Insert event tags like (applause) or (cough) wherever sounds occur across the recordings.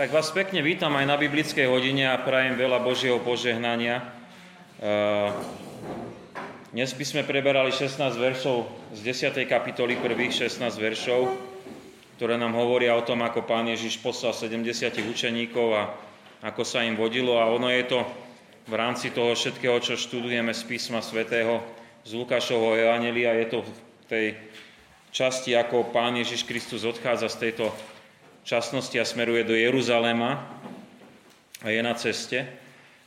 Tak vás pekne vítam aj na biblickej hodine a prajem veľa Božieho požehnania. Dnes by sme preberali 16 veršov z 10. kapitoly, prvých 16 veršov, ktoré nám hovoria o tom, ako Pán Ježiš poslal 70 učeníkov a ako sa im vodilo. A ono je to v rámci toho všetkého, čo študujeme z písma svätého z Lukášovho Evangelia, je to v tej časti, ako Pán Ježiš Kristus odchádza z tejto časnosti a smeruje do Jeruzalema a je na ceste.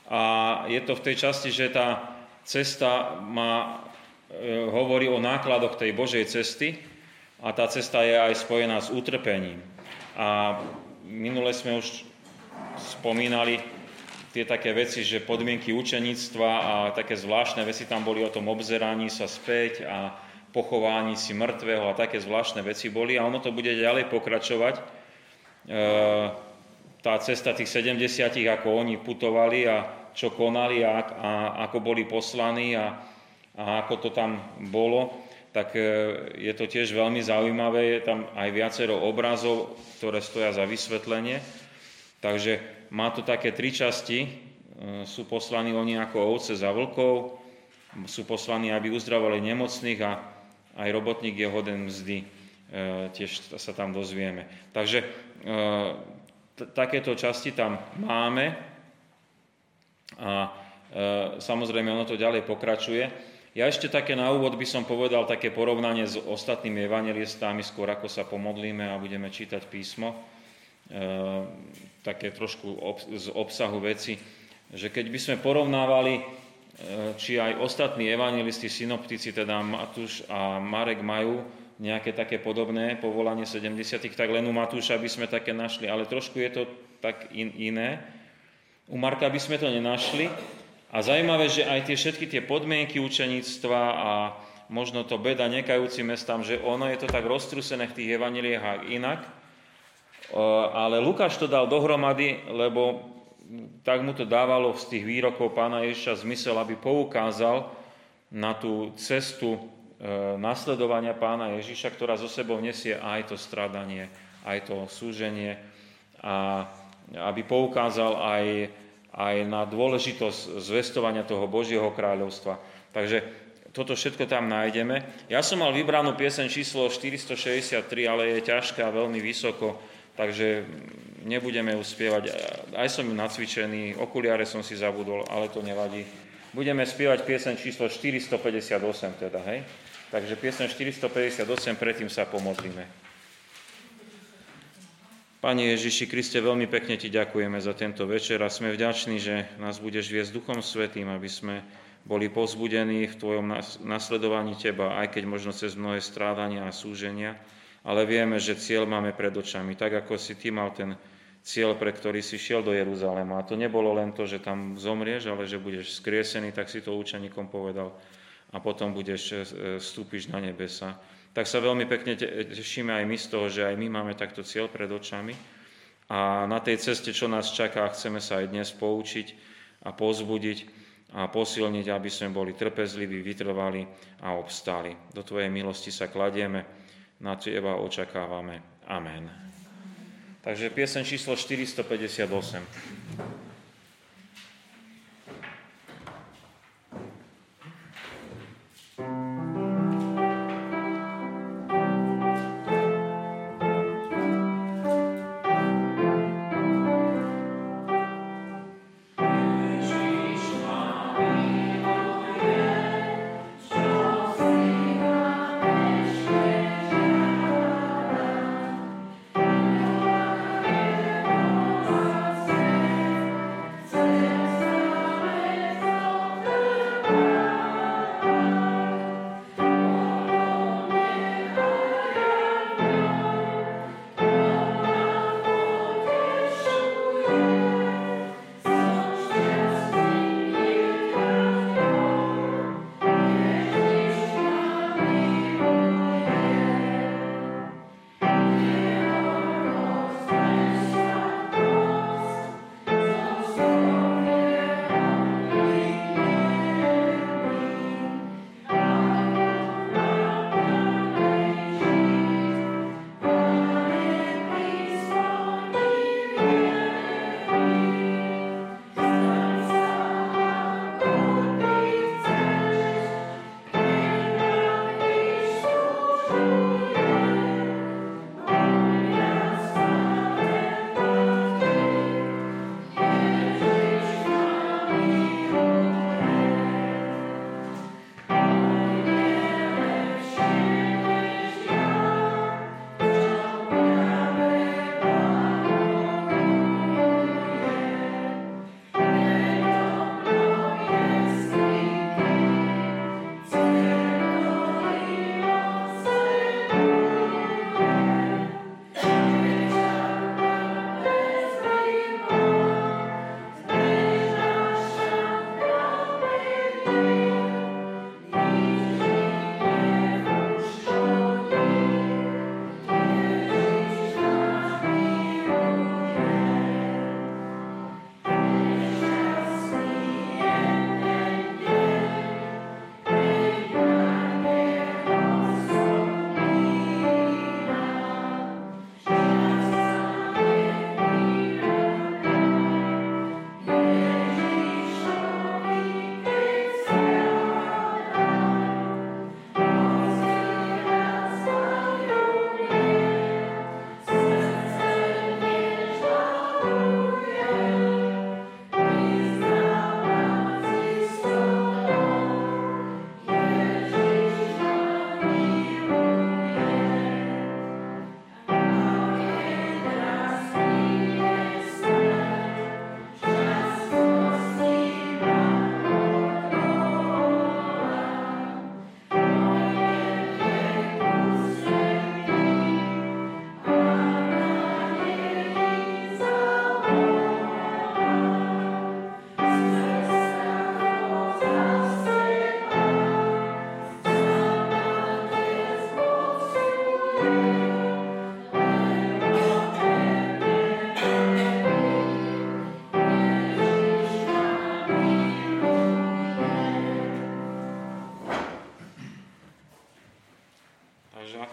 A je to v tej časti, že tá cesta má, e, hovorí o nákladoch tej Božej cesty a tá cesta je aj spojená s utrpením. A minule sme už spomínali tie také veci, že podmienky učeníctva a také zvláštne veci tam boli o tom obzeraní sa späť a pochovaní si mŕtvého a také zvláštne veci boli a ono to bude ďalej pokračovať tá cesta tých 70, ako oni putovali a čo konali a, a ako boli poslaní a, a ako to tam bolo, tak e, je to tiež veľmi zaujímavé. Je tam aj viacero obrazov, ktoré stoja za vysvetlenie. Takže má to také tri časti. E, sú poslaní oni ako ovce za vlkov, sú poslaní, aby uzdravovali nemocných a aj robotník je hoden mzdy. Tiež sa tam dozvieme. Takže takéto časti tam máme a e, samozrejme ono to ďalej pokračuje. Ja ešte také na úvod by som povedal také porovnanie s ostatnými evangelistami, skôr ako sa pomodlíme a budeme čítať písmo, e, také trošku z obsahu veci, že keď by sme porovnávali, e, či aj ostatní evangelisti, synoptici, teda Matúš a Marek majú nejaké také podobné povolanie 70 tak len u Matúša by sme také našli, ale trošku je to tak in, iné. U Marka by sme to nenašli. A zaujímavé, že aj tie všetky tie podmienky učeníctva a možno to beda nekajúcim mestám, že ono je to tak roztrusené v tých evaneliách inak. Ale Lukáš to dal dohromady, lebo tak mu to dávalo z tých výrokov pána Ježiša zmysel, aby poukázal na tú cestu nasledovania pána Ježiša, ktorá zo sebou nesie aj to stradanie, aj to súženie a aby poukázal aj, aj na dôležitosť zvestovania toho Božieho kráľovstva. Takže toto všetko tam nájdeme. Ja som mal vybranú piesen číslo 463, ale je ťažká, veľmi vysoko, takže nebudeme uspievať. Aj som ju nacvičený, okuliare som si zabudol, ale to nevadí. Budeme spievať piesen číslo 458 teda, hej? Takže piesň 458, predtým sa pomodlíme. Pane Ježiši Kriste, veľmi pekne Ti ďakujeme za tento večer a sme vďační, že nás budeš viesť Duchom Svetým, aby sme boli pozbudení v Tvojom nasledovaní Teba, aj keď možno cez mnohé strádania a súženia, ale vieme, že cieľ máme pred očami, tak ako si Ty mal ten cieľ, pre ktorý si šiel do Jeruzalema. A to nebolo len to, že tam zomrieš, ale že budeš skriesený, tak si to učeníkom povedal a potom budeš e, vstúpiš na nebesa. Tak sa veľmi pekne tešíme aj my z toho, že aj my máme takto cieľ pred očami. A na tej ceste, čo nás čaká, chceme sa aj dnes poučiť a pozbudiť a posilniť, aby sme boli trpezliví, vytrvali a obstáli. Do Tvojej milosti sa kladieme, na Teba očakávame. Amen. Takže piesen číslo 458.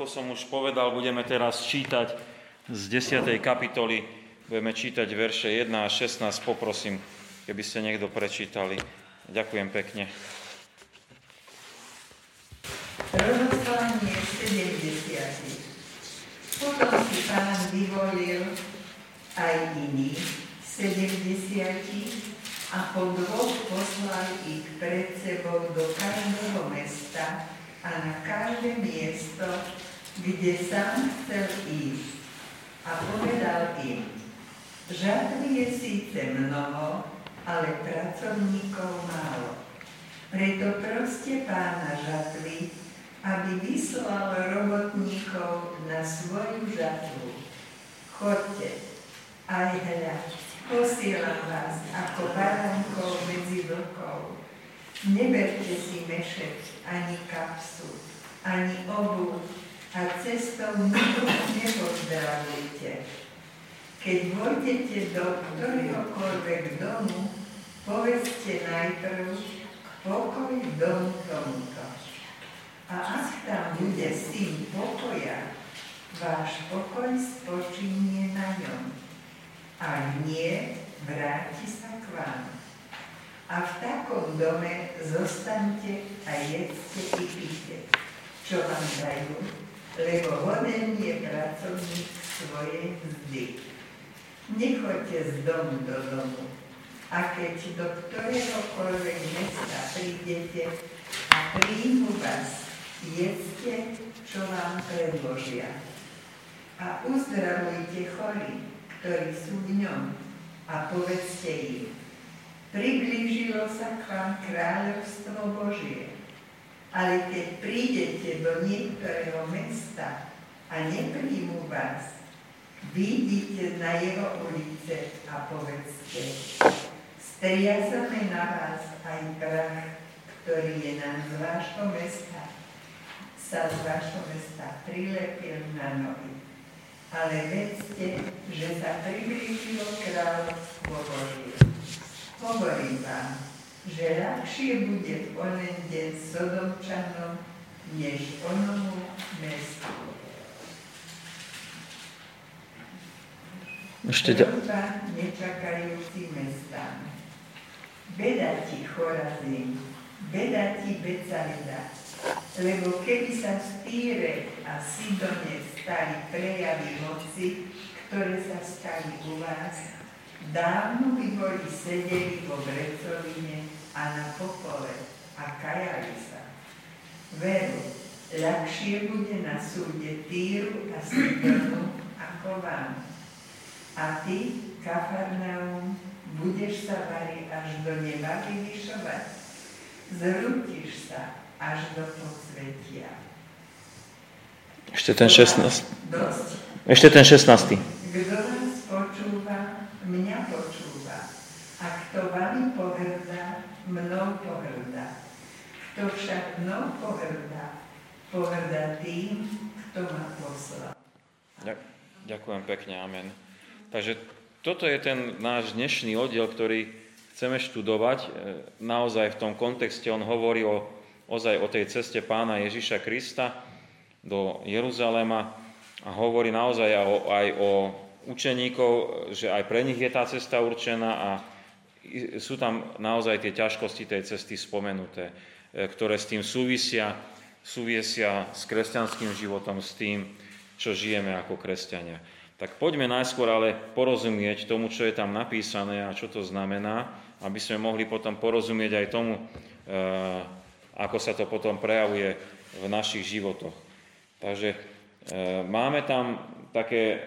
som už povedal, budeme teraz čítať z 10. kapitoly, budeme čítať verše 1 a 16, poprosím, keby ste niekto prečítali. Ďakujem pekne. Rozoslanie 70. Potom si pán vyvolil aj iných 70 a po dvoch poslal ich pred sebou do každého mesta a na každé miesto, kde sám chcel ísť. A povedal im, žatvy je síce mnoho, ale pracovníkov málo. Preto proste pána žatvy, aby vyslal robotníkov na svoju žatvu. Chodte, aj hľadte posielam vás ako baránkov medzi vlkov. Neberte si mešec, ani kapsu, ani obu a cestou nepozdravujte. Keď vôjdete do ktoréhokoľvek domu, povedzte najprv pokoj domu tomuto. A ak tam bude syn pokoja, váš pokoj spočinie na ňom ak nie, vráti sa k vám. A v takom dome zostaňte a jedzte i píte, čo vám dajú, lebo hoden je pracovník svojej vzdy. Nechoďte z domu do domu, a keď do ktoréhokoľvek mesta prídete a príjmu vás, jedzte, čo vám predložia. A uzdravujte chorých, ktorí sú v ňom a povedzte im, priblížilo sa k vám kráľovstvo Božie. Ale keď prídete do niektorého mesta a nepríjmu vás, vidíte na jeho ulice a povedzte, striazame na vás aj prach, ktorý je nám z vášho mesta, sa z vášho mesta prilepil na nohy ale vedzte, že sa priblížilo kráľovstvo Božie. Hovorím vám, že ľahšie bude onen deň Sodomčanom, než onomu mestu. Ešte ďa... nečakajúci mestám. Beda ti, Chorazín, beda ti, Becalida, lebo keby sa v Týre a Sidone stali prejavy moci, ktoré sa stali u vás, dávno by boli sedeli vo vrecoline a na popole a kajali sa. Veru, ľahšie bude na súde Týru a Sidonu ako vám. A ty, Kafarnaum, budeš sa vari až do neba vyvyšovať. Zrútiš sa až do podsvetia. Ešte ten 16. Ešte ten 16. Kto vás počúva, mňa počúva. A kto vami pohrdá, mnou pohrdá. Kto však mnou pohrdá, pohrdá tým, kto ma poslal. Ďakujem pekne, amen. Takže toto je ten náš dnešný oddiel, ktorý chceme študovať. E, naozaj v tom kontexte on hovorí o ozaj o tej ceste pána Ježiša Krista do Jeruzalema a hovorí naozaj aj o učeníkov, že aj pre nich je tá cesta určená a sú tam naozaj tie ťažkosti tej cesty spomenuté, e, ktoré s tým súvisia, súvisia s kresťanským životom, s tým, čo žijeme ako kresťania. Tak poďme najskôr ale porozumieť tomu, čo je tam napísané a čo to znamená, aby sme mohli potom porozumieť aj tomu, e, ako sa to potom prejavuje v našich životoch. Takže e, máme tam také,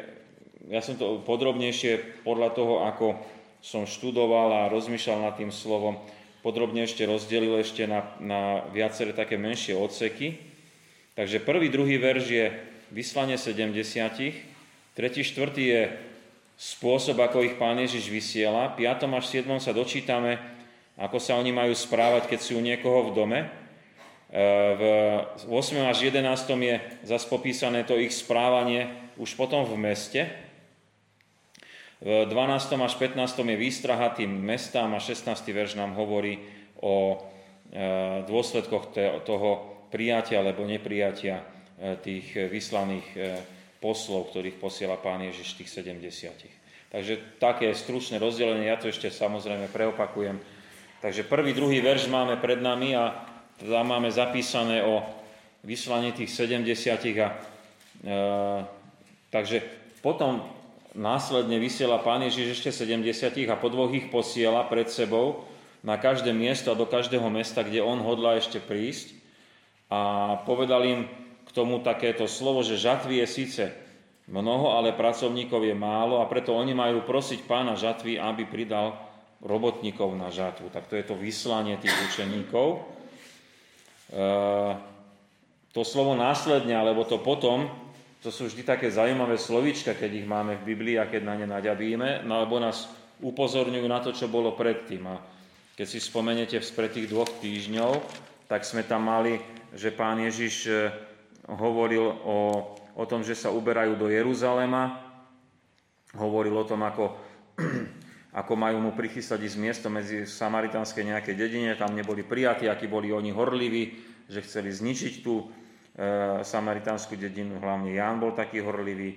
ja som to podrobnejšie podľa toho, ako som študoval a rozmýšľal nad tým slovom, podrobne ešte rozdelil ešte na, na viaceré také menšie odseky. Takže prvý, druhý verš je vyslanie 70, tretí, štvrtý je spôsob, ako ich Pán Ježiš vysiela, 5. až 7. sa dočítame, ako sa oni majú správať, keď sú u niekoho v dome, v 8. až 11. je zase popísané to ich správanie už potom v meste. V 12. až 15. je výstraha tým mestám a 16. verš nám hovorí o e, dôsledkoch toho prijatia alebo neprijatia tých vyslaných poslov, ktorých posiela Pán Ježiš tých 70. Takže také stručné rozdelenie, ja to ešte samozrejme preopakujem. Takže prvý, druhý verš máme pred nami a tam máme zapísané o vyslaní tých 70 a e, takže potom následne vysiela Pán Ježiš ešte 70 a po dvoch ich posiela pred sebou na každé miesto a do každého mesta, kde on hodlá ešte prísť. A povedal im k tomu takéto slovo, že žatvy je síce mnoho, ale pracovníkov je málo a preto oni majú prosiť pána žatvy, aby pridal robotníkov na žatvu. Tak to je to vyslanie tých učeníkov. E, to slovo následne, alebo to potom, to sú vždy také zaujímavé slovíčka, keď ich máme v Biblii a keď na ne naďabíme, no alebo nás upozorňujú na to, čo bolo predtým. A keď si spomenete spred tých dvoch týždňov, tak sme tam mali, že pán Ježiš e, hovoril o, o tom, že sa uberajú do Jeruzalema, hovoril o tom, ako, (clears throat) ako majú mu prichystať z miesto medzi samaritánskej nejakej dedine, tam neboli prijatí, akí boli oni horliví, že chceli zničiť tú samaritánsku dedinu, hlavne Ján bol taký horlivý.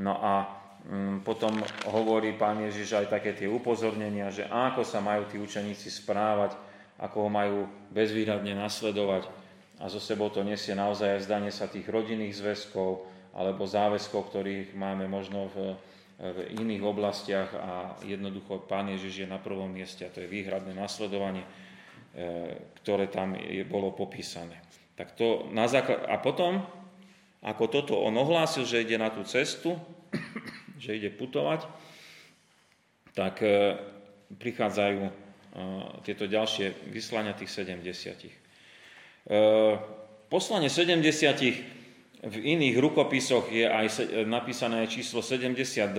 No a mm, potom hovorí pán Ježiš aj také tie upozornenia, že ako sa majú tí učeníci správať, ako ho majú bezvýhradne nasledovať. A zo sebou to nesie naozaj aj zdanie sa tých rodinných zväzkov alebo záväzkov, ktorých máme možno v, v iných oblastiach a jednoducho Pán Ježiš je na prvom mieste a to je výhradné nasledovanie, e, ktoré tam je, bolo popísané. Tak to na základ... A potom, ako toto on ohlásil, že ide na tú cestu, že ide putovať, tak e, prichádzajú e, tieto ďalšie vyslania tých 70. E, poslanie 70 v iných rukopisoch je aj napísané číslo 72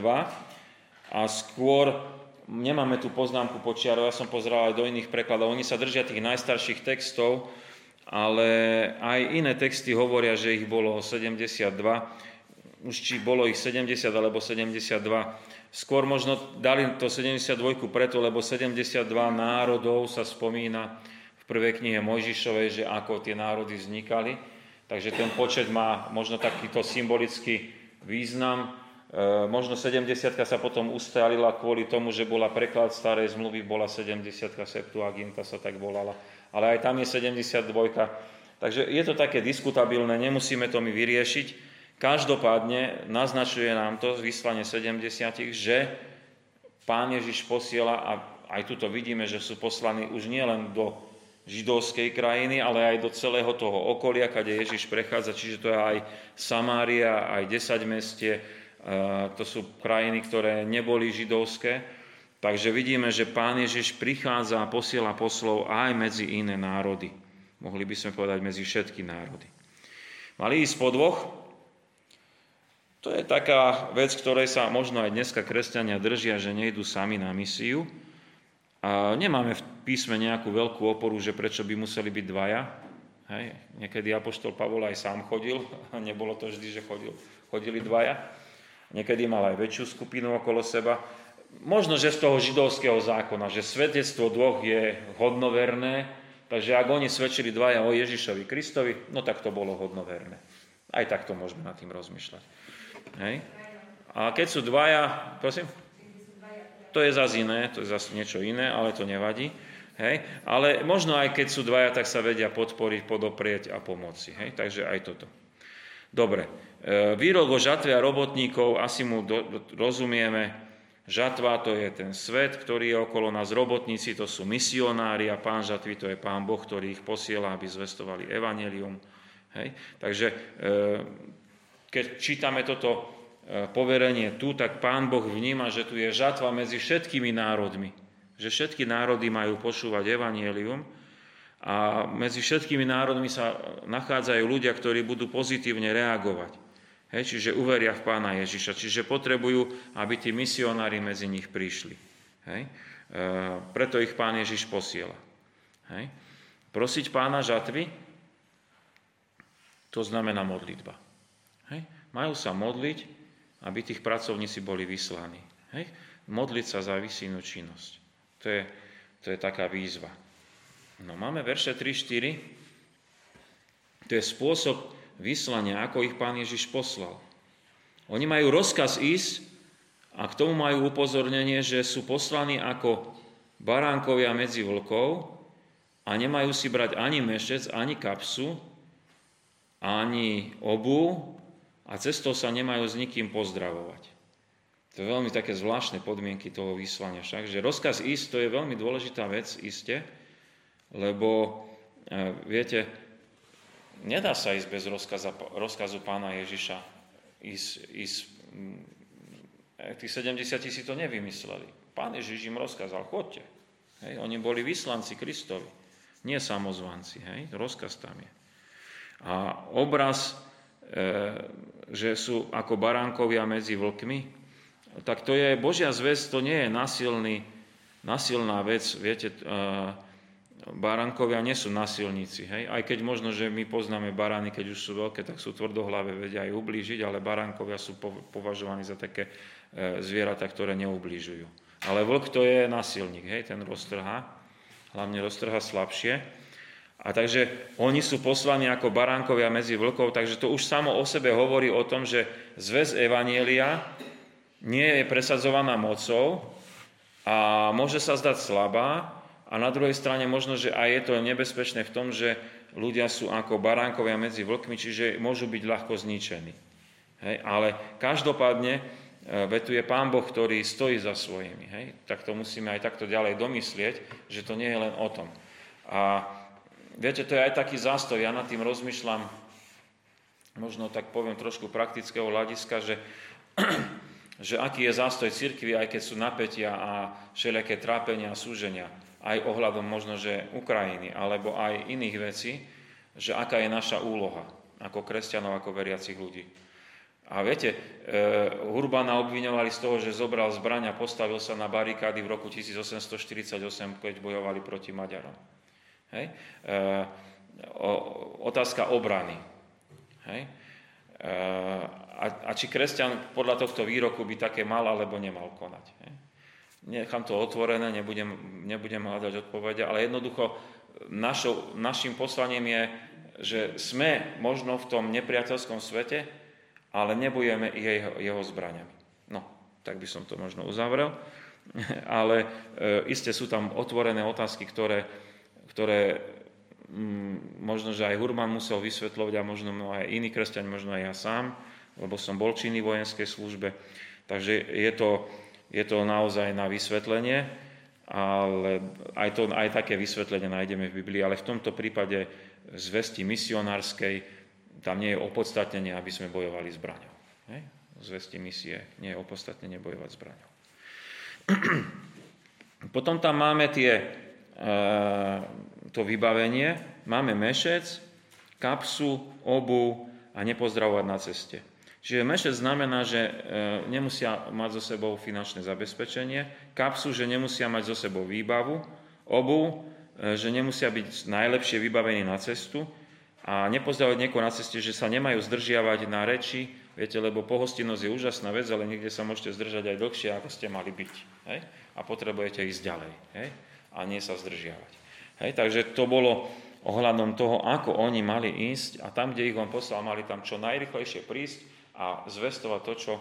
a skôr nemáme tu poznámku počiarov, ja som pozeral aj do iných prekladov, oni sa držia tých najstarších textov, ale aj iné texty hovoria, že ich bolo 72, už či bolo ich 70 alebo 72. Skôr možno dali to 72 preto, lebo 72 národov sa spomína v prvej knihe Mojžišovej, že ako tie národy vznikali. Takže ten počet má možno takýto symbolický význam. E, možno 70 sa potom ustalila kvôli tomu, že bola preklad starej zmluvy, bola 70 Septuaginta sa tak volala ale aj tam je 72. Takže je to také diskutabilné, nemusíme to my vyriešiť. Každopádne naznačuje nám to vyslanie 70, že Pán Ježiš posiela, a aj tu to vidíme, že sú poslaní už nielen do židovskej krajiny, ale aj do celého toho okolia, kde Ježiš prechádza, čiže to je aj Samária, aj 10 mestie, to sú krajiny, ktoré neboli židovské, Takže vidíme, že Pán Ježiš prichádza a posiela poslov aj medzi iné národy. Mohli by sme povedať medzi všetky národy. Mali ísť po dvoch? To je taká vec, ktorej sa možno aj dneska kresťania držia, že nejdú sami na misiu. A nemáme v písme nejakú veľkú oporu, že prečo by museli byť dvaja. Hej. Niekedy Apoštol Pavol aj sám chodil, a (laughs) nebolo to vždy, že chodil, chodili dvaja. Niekedy mal aj väčšiu skupinu okolo seba možno, že z toho židovského zákona, že svedectvo dvoch je hodnoverné, takže ak oni svedčili dvaja o Ježišovi Kristovi, no tak to bolo hodnoverné. Aj takto môžeme nad tým rozmýšľať. Hej? A keď sú dvaja, prosím? To je zase iné, to je zase niečo iné, ale to nevadí. Hej? Ale možno aj keď sú dvaja, tak sa vedia podporiť, podoprieť a pomoci. Hej? Takže aj toto. Dobre. E, výrok o žatve a robotníkov, asi mu do, rozumieme. Žatva to je ten svet, ktorý je okolo nás, robotníci to sú misionári a pán žatvy to je pán Boh, ktorý ich posiela, aby zvestovali evanelium. Hej? Takže e, keď čítame toto e, poverenie tu, tak pán Boh vníma, že tu je žatva medzi všetkými národmi. Že všetky národy majú počúvať evanelium a medzi všetkými národmi sa nachádzajú ľudia, ktorí budú pozitívne reagovať. Hej, čiže uveria v pána Ježiša. Čiže potrebujú, aby tí misionári medzi nich prišli. Hej. E, preto ich pán Ježiš posiela. Hej. Prosiť pána žatvy, to znamená modlitba. Hej. Majú sa modliť, aby tých pracovníci boli vyslaní. Hej. Modliť sa za vysínú činnosť. To je, to je taká výzva. No máme verše 3-4. To je spôsob vyslania, ako ich pán Ježiš poslal. Oni majú rozkaz ísť a k tomu majú upozornenie, že sú poslaní ako baránkovia medzi vlkov a nemajú si brať ani mešec, ani kapsu, ani obu a cestou sa nemajú s nikým pozdravovať. To je veľmi také zvláštne podmienky toho vyslania však, že rozkaz ísť to je veľmi dôležitá vec, iste, lebo e, viete, nedá sa ísť bez rozkaza, rozkazu pána Ježiša. Ísť, ísť, mm, e, tí 70 si to nevymysleli. Pán Ježiš im rozkázal, chodte. Hej, oni boli vyslanci Kristovi, nie samozvanci. Hej, rozkaz tam je. A obraz, e, že sú ako baránkovia medzi vlkmi, tak to je Božia zväz, to nie je nasilný, nasilná vec. Viete, baránkovia nie sú nasilníci. Hej? Aj keď možno, že my poznáme barány, keď už sú veľké, tak sú tvrdohlavé, vedia aj ublížiť, ale baránkovia sú považovaní za také e, zvieratá, ktoré neublížujú. Ale vlk to je nasilník, hej? ten roztrhá, hlavne roztrhá slabšie. A takže oni sú poslaní ako baránkovia medzi vlkov, takže to už samo o sebe hovorí o tom, že zväz Evanielia nie je presadzovaná mocou a môže sa zdať slabá a na druhej strane možno, že aj je to nebezpečné v tom, že ľudia sú ako baránkovia medzi vlkmi, čiže môžu byť ľahko zničení. Hej? Ale každopádne e, vetuje Pán Boh, ktorý stojí za svojimi. Hej? Tak to musíme aj takto ďalej domyslieť, že to nie je len o tom. A viete, to je aj taký zástoj, ja nad tým rozmýšľam, možno tak poviem trošku praktického hľadiska, že (clears throat) že aký je zástoj cirkvi, aj keď sú napätia a všelijaké trápenia a súženia, aj ohľadom možno, že Ukrajiny, alebo aj iných vecí, že aká je naša úloha ako kresťanov, ako veriacich ľudí. A viete, e, Urbana obviňovali z toho, že zobral zbraň a postavil sa na barikády v roku 1848, keď bojovali proti Maďarom. Hej? E, o, otázka obrany. Hej? E, a, a či kresťan podľa tohto výroku by také mal alebo nemal konať. Nechám to otvorené, nebudem, nebudem hľadať odpovede, ale jednoducho našou, našim poslaním je, že sme možno v tom nepriateľskom svete, ale nebojeme jeho, jeho zbraniami. No, tak by som to možno uzavrel. (laughs) Ale e, iste sú tam otvorené otázky, ktoré, ktoré mm, možno, že aj Hurman musel vysvetľovať a možno aj iný kresťan, možno aj ja sám lebo som bol činný vojenskej službe. Takže je to, je to naozaj na vysvetlenie, ale aj, to, aj také vysvetlenie nájdeme v Biblii, ale v tomto prípade zvesti misionárskej tam nie je opodstatnenie, aby sme bojovali zbraňou. Hej? Zvesti misie nie je opodstatnenie bojovať zbraňou. (clears throat) Potom tam máme tie, e, to vybavenie, máme mešec, kapsu, obu a nepozdravovať na ceste. Čiže mešec znamená, že e, nemusia mať so sebou finančné zabezpečenie, kapsu, že nemusia mať so sebou výbavu, obu, e, že nemusia byť najlepšie vybavení na cestu a nepozdávať niekoho na ceste, že sa nemajú zdržiavať na reči, viete, lebo pohostinnosť je úžasná vec, ale niekde sa môžete zdržať aj dlhšie, ako ste mali byť. Hej? A potrebujete ísť ďalej. Hej? A nie sa zdržiavať. Hej? Takže to bolo ohľadom toho, ako oni mali ísť a tam, kde ich on poslal, mali tam čo najrychlejšie prísť, a zvestovať to, čo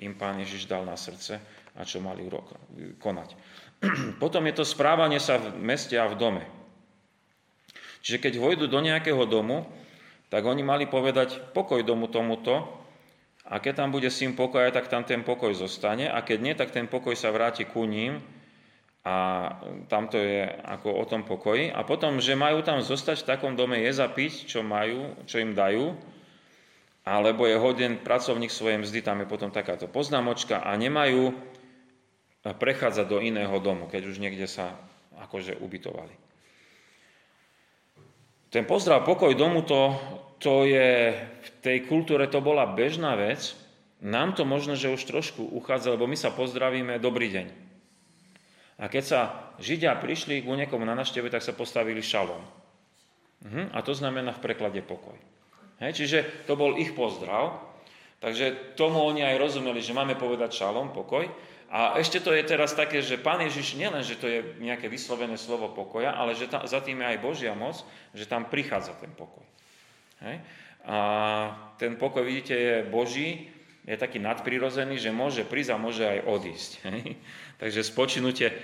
im Pán Ježiš dal na srdce a čo mali konať. (clears throat) Potom je to správanie sa v meste a v dome. Čiže keď vojdu do nejakého domu, tak oni mali povedať pokoj domu tomuto a keď tam bude s tým pokoja, tak tam ten pokoj zostane a keď nie, tak ten pokoj sa vráti ku ním a tamto je ako o tom pokoji. A potom, že majú tam zostať v takom dome, je zapiť, čo majú, čo im dajú alebo je hoden pracovník svojej mzdy, tam je potom takáto poznámočka a nemajú prechádzať do iného domu, keď už niekde sa akože ubytovali. Ten pozdrav pokoj domu, to, to je, v tej kultúre to bola bežná vec, nám to možno, že už trošku uchádza, lebo my sa pozdravíme dobrý deň. A keď sa Židia prišli k niekomu na našteve, tak sa postavili šalom. Uh-huh. A to znamená v preklade pokoj. Hej, čiže to bol ich pozdrav. Takže tomu oni aj rozumeli, že máme povedať šalom, pokoj. A ešte to je teraz také, že Pán Ježiš nielen, že to je nejaké vyslovené slovo pokoja, ale že tam, za tým je aj Božia moc, že tam prichádza ten pokoj. Hej? A ten pokoj, vidíte, je Boží, je taký nadprirodzený, že môže prísť a môže aj odísť. (laughs) Takže spočinutie e,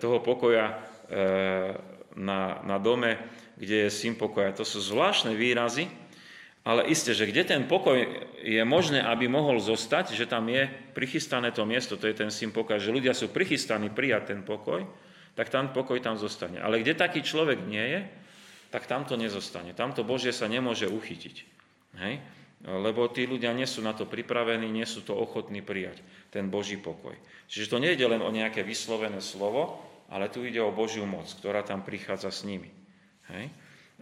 toho pokoja e, na, na dome, kde je syn pokoja, to sú zvláštne výrazy, ale isté, že kde ten pokoj je možné, aby mohol zostať, že tam je prichystané to miesto, to je ten syn pokoja, že ľudia sú prichystaní prijať ten pokoj, tak tam pokoj tam zostane. Ale kde taký človek nie je, tak tam to nezostane. Tamto Božie sa nemôže uchytiť. Hej? Lebo tí ľudia nie sú na to pripravení, nie sú to ochotní prijať, ten Boží pokoj. Čiže to nie je len o nejaké vyslovené slovo, ale tu ide o Božiu moc, ktorá tam prichádza s nimi. Hej?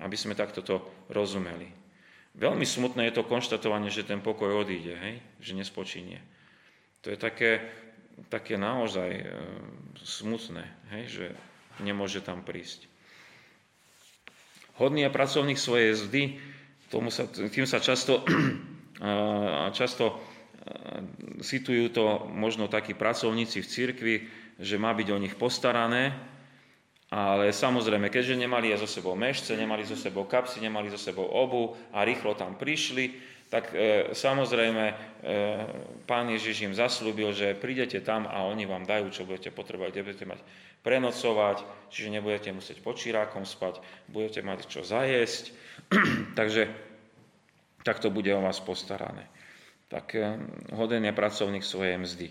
Aby sme takto to rozumeli. Veľmi smutné je to konštatovanie, že ten pokoj odíde, hej? že nespočinie. To je také, také naozaj e, smutné, hej? že nemôže tam prísť. Hodný a pracovník svojej zdy, tomu sa, tým sa často, (clears throat) často situujú to možno takí pracovníci v cirkvi, že má byť o nich postarané, ale samozrejme, keďže nemali so sebou mešce, nemali so sebou kapsy, nemali so sebou obu a rýchlo tam prišli, tak e, samozrejme e, pán Ježiš im zaslúbil, že prídete tam a oni vám dajú, čo budete potrebovať, kde budete mať prenocovať, čiže nebudete musieť pod širákom spať, budete mať čo zajesť, (clears throat) takže takto bude o vás postarané. Tak e, hoden je pracovník svojej mzdy.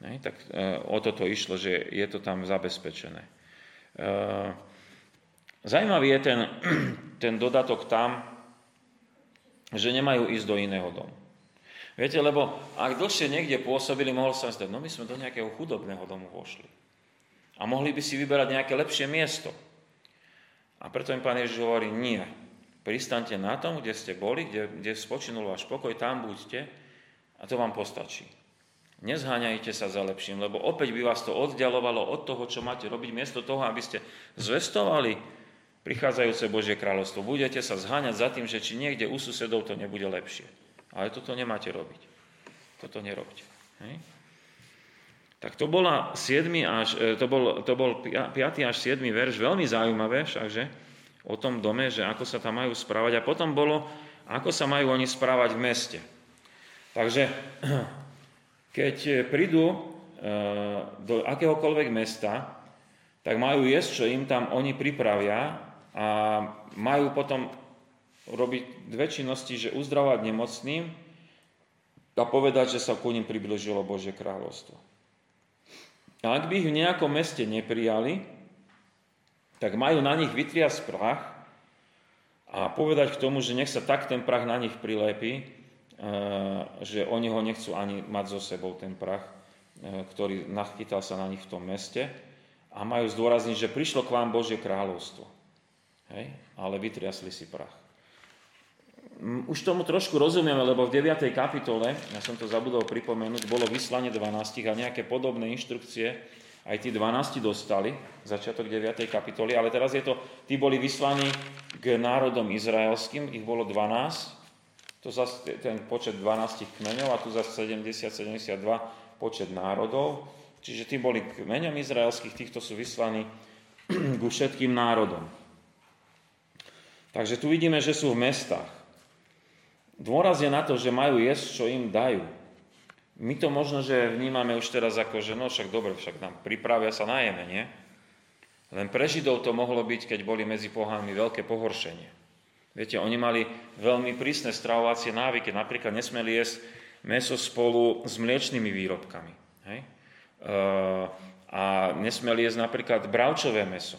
Ne? Tak e, o toto išlo, že je to tam zabezpečené. Eh, Zajímavý je ten, (clears throat) ten dodatok tam, že nemajú ísť do iného domu. Viete, lebo ak dlhšie niekde pôsobili, mohol sa zdať, no my sme do nejakého chudobného domu vošli. A mohli by si vyberať nejaké lepšie miesto. A preto im pán Ježiš hovorí, nie. Pristaňte na tom, kde ste boli, kde, kde spočinul váš pokoj, tam buďte a to vám postačí. Nezháňajte sa za lepším, lebo opäť by vás to oddialovalo od toho, čo máte robiť, miesto toho, aby ste zvestovali prichádzajúce Božie kráľovstvo. Budete sa zháňať za tým, že či niekde u susedov to nebude lepšie. Ale toto nemáte robiť. Toto nerobte. Hej? Tak to, bola 7 až, e, to, bol, to bol 5. až 7. verš, veľmi zaujímavé všakže, o tom dome, že ako sa tam majú správať. A potom bolo, ako sa majú oni správať v meste. Takže (clears throat) keď eh, prídu eh, do akéhokoľvek mesta, tak majú jesť, čo im tam oni pripravia a majú potom robiť dve činnosti, že uzdravať nemocným a povedať, že sa ku ním približilo Božie kráľovstvo. A ak by ich v nejakom meste neprijali, tak majú na nich vytriasť prach a povedať k tomu, že nech sa tak ten prach na nich prilepí, že oni ho nechcú ani mať so sebou, ten prach, e, ktorý nachytal sa na nich v tom meste a majú zdôrazniť, že prišlo k vám Božie kráľovstvo. Hej? Ale vytriasli si prach. Už tomu trošku rozumieme, lebo v 9. kapitole, ja som to zabudol pripomenúť, bolo vyslanie 12 a nejaké podobné inštrukcie aj tí 12 dostali, začiatok 9. kapitoly, ale teraz je to, tí boli vyslaní k národom izraelským, ich bolo 12, to zase ten počet 12 kmeňov a tu zase 70-72 počet národov. Čiže tí boli kmeňom izraelských, týchto sú vyslaní (clears throat) ku všetkým národom. Takže tu vidíme, že sú v mestách. Dôraz je na to, že majú jesť, čo im dajú. My to možno, že vnímame už teraz ako, že no však dobre, však nám pripravia sa najeme, nie? Len pre Židov to mohlo byť, keď boli medzi pohánmi veľké pohoršenie. Viete, oni mali veľmi prísne stravovacie návyky. Napríklad nesmeli jesť meso spolu s mliečnými výrobkami. Hej? A nesmeli jesť napríklad bravčové meso.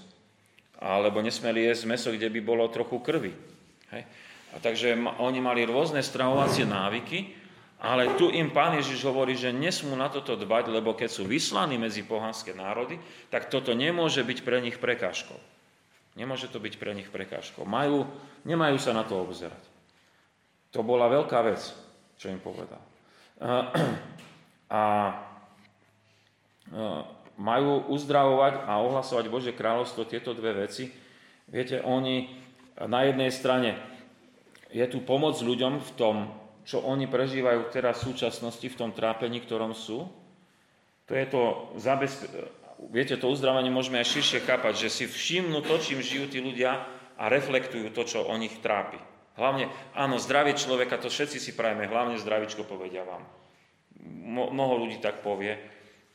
Alebo nesmeli jesť meso, kde by bolo trochu krvi. Hej? A takže oni mali rôzne stravovacie návyky, ale tu im pán Ježiš hovorí, že nesmú na toto dbať, lebo keď sú vyslaní medzi pohanské národy, tak toto nemôže byť pre nich prekážkou. Nemôže to byť pre nich prekážkou. Majú, nemajú sa na to obzerať. To bola veľká vec, čo im povedal. (clears throat) A, majú uzdravovať a ohlasovať Bože kráľovstvo tieto dve veci. Viete, oni na jednej strane je tu pomoc ľuďom v tom, čo oni prežívajú teraz v súčasnosti, v tom trápení, ktorom sú. To je to zabezpe- viete, to uzdravenie môžeme aj širšie chápať, že si všimnú to, čím žijú tí ľudia a reflektujú to, čo o nich trápi. Hlavne, áno, zdravie človeka, to všetci si prajeme, hlavne zdravičko povedia vám. Mnoho ľudí tak povie,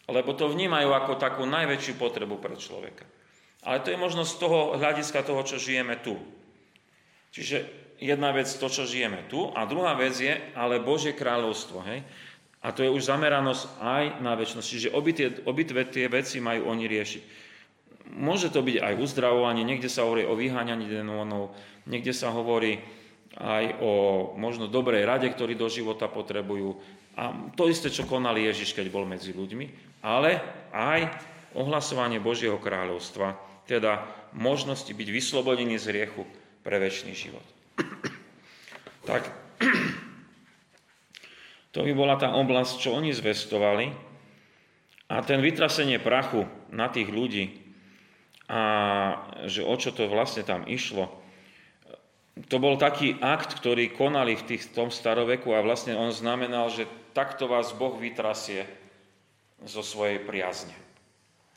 lebo to vnímajú ako takú najväčšiu potrebu pre človeka. Ale to je možno z toho hľadiska toho, čo žijeme tu. Čiže jedna vec to, čo žijeme tu, a druhá vec je ale Božie kráľovstvo. Hej? A to je už zameranosť aj na väčšnosť. Čiže obidve tie veci majú oni riešiť. Môže to byť aj uzdravovanie, niekde sa hovorí o vyháňaní démonov, niekde sa hovorí aj o možno dobrej rade, ktorí do života potrebujú. A to isté, čo konal Ježiš, keď bol medzi ľuďmi, ale aj ohlasovanie Božieho kráľovstva, teda možnosti byť vyslobodený z riechu pre väčší život. Tak, to by bola tá oblasť, čo oni zvestovali. A ten vytrasenie prachu na tých ľudí a že o čo to vlastne tam išlo, to bol taký akt, ktorý konali v, tých, tom staroveku a vlastne on znamenal, že takto vás Boh vytrasie zo svojej priazne.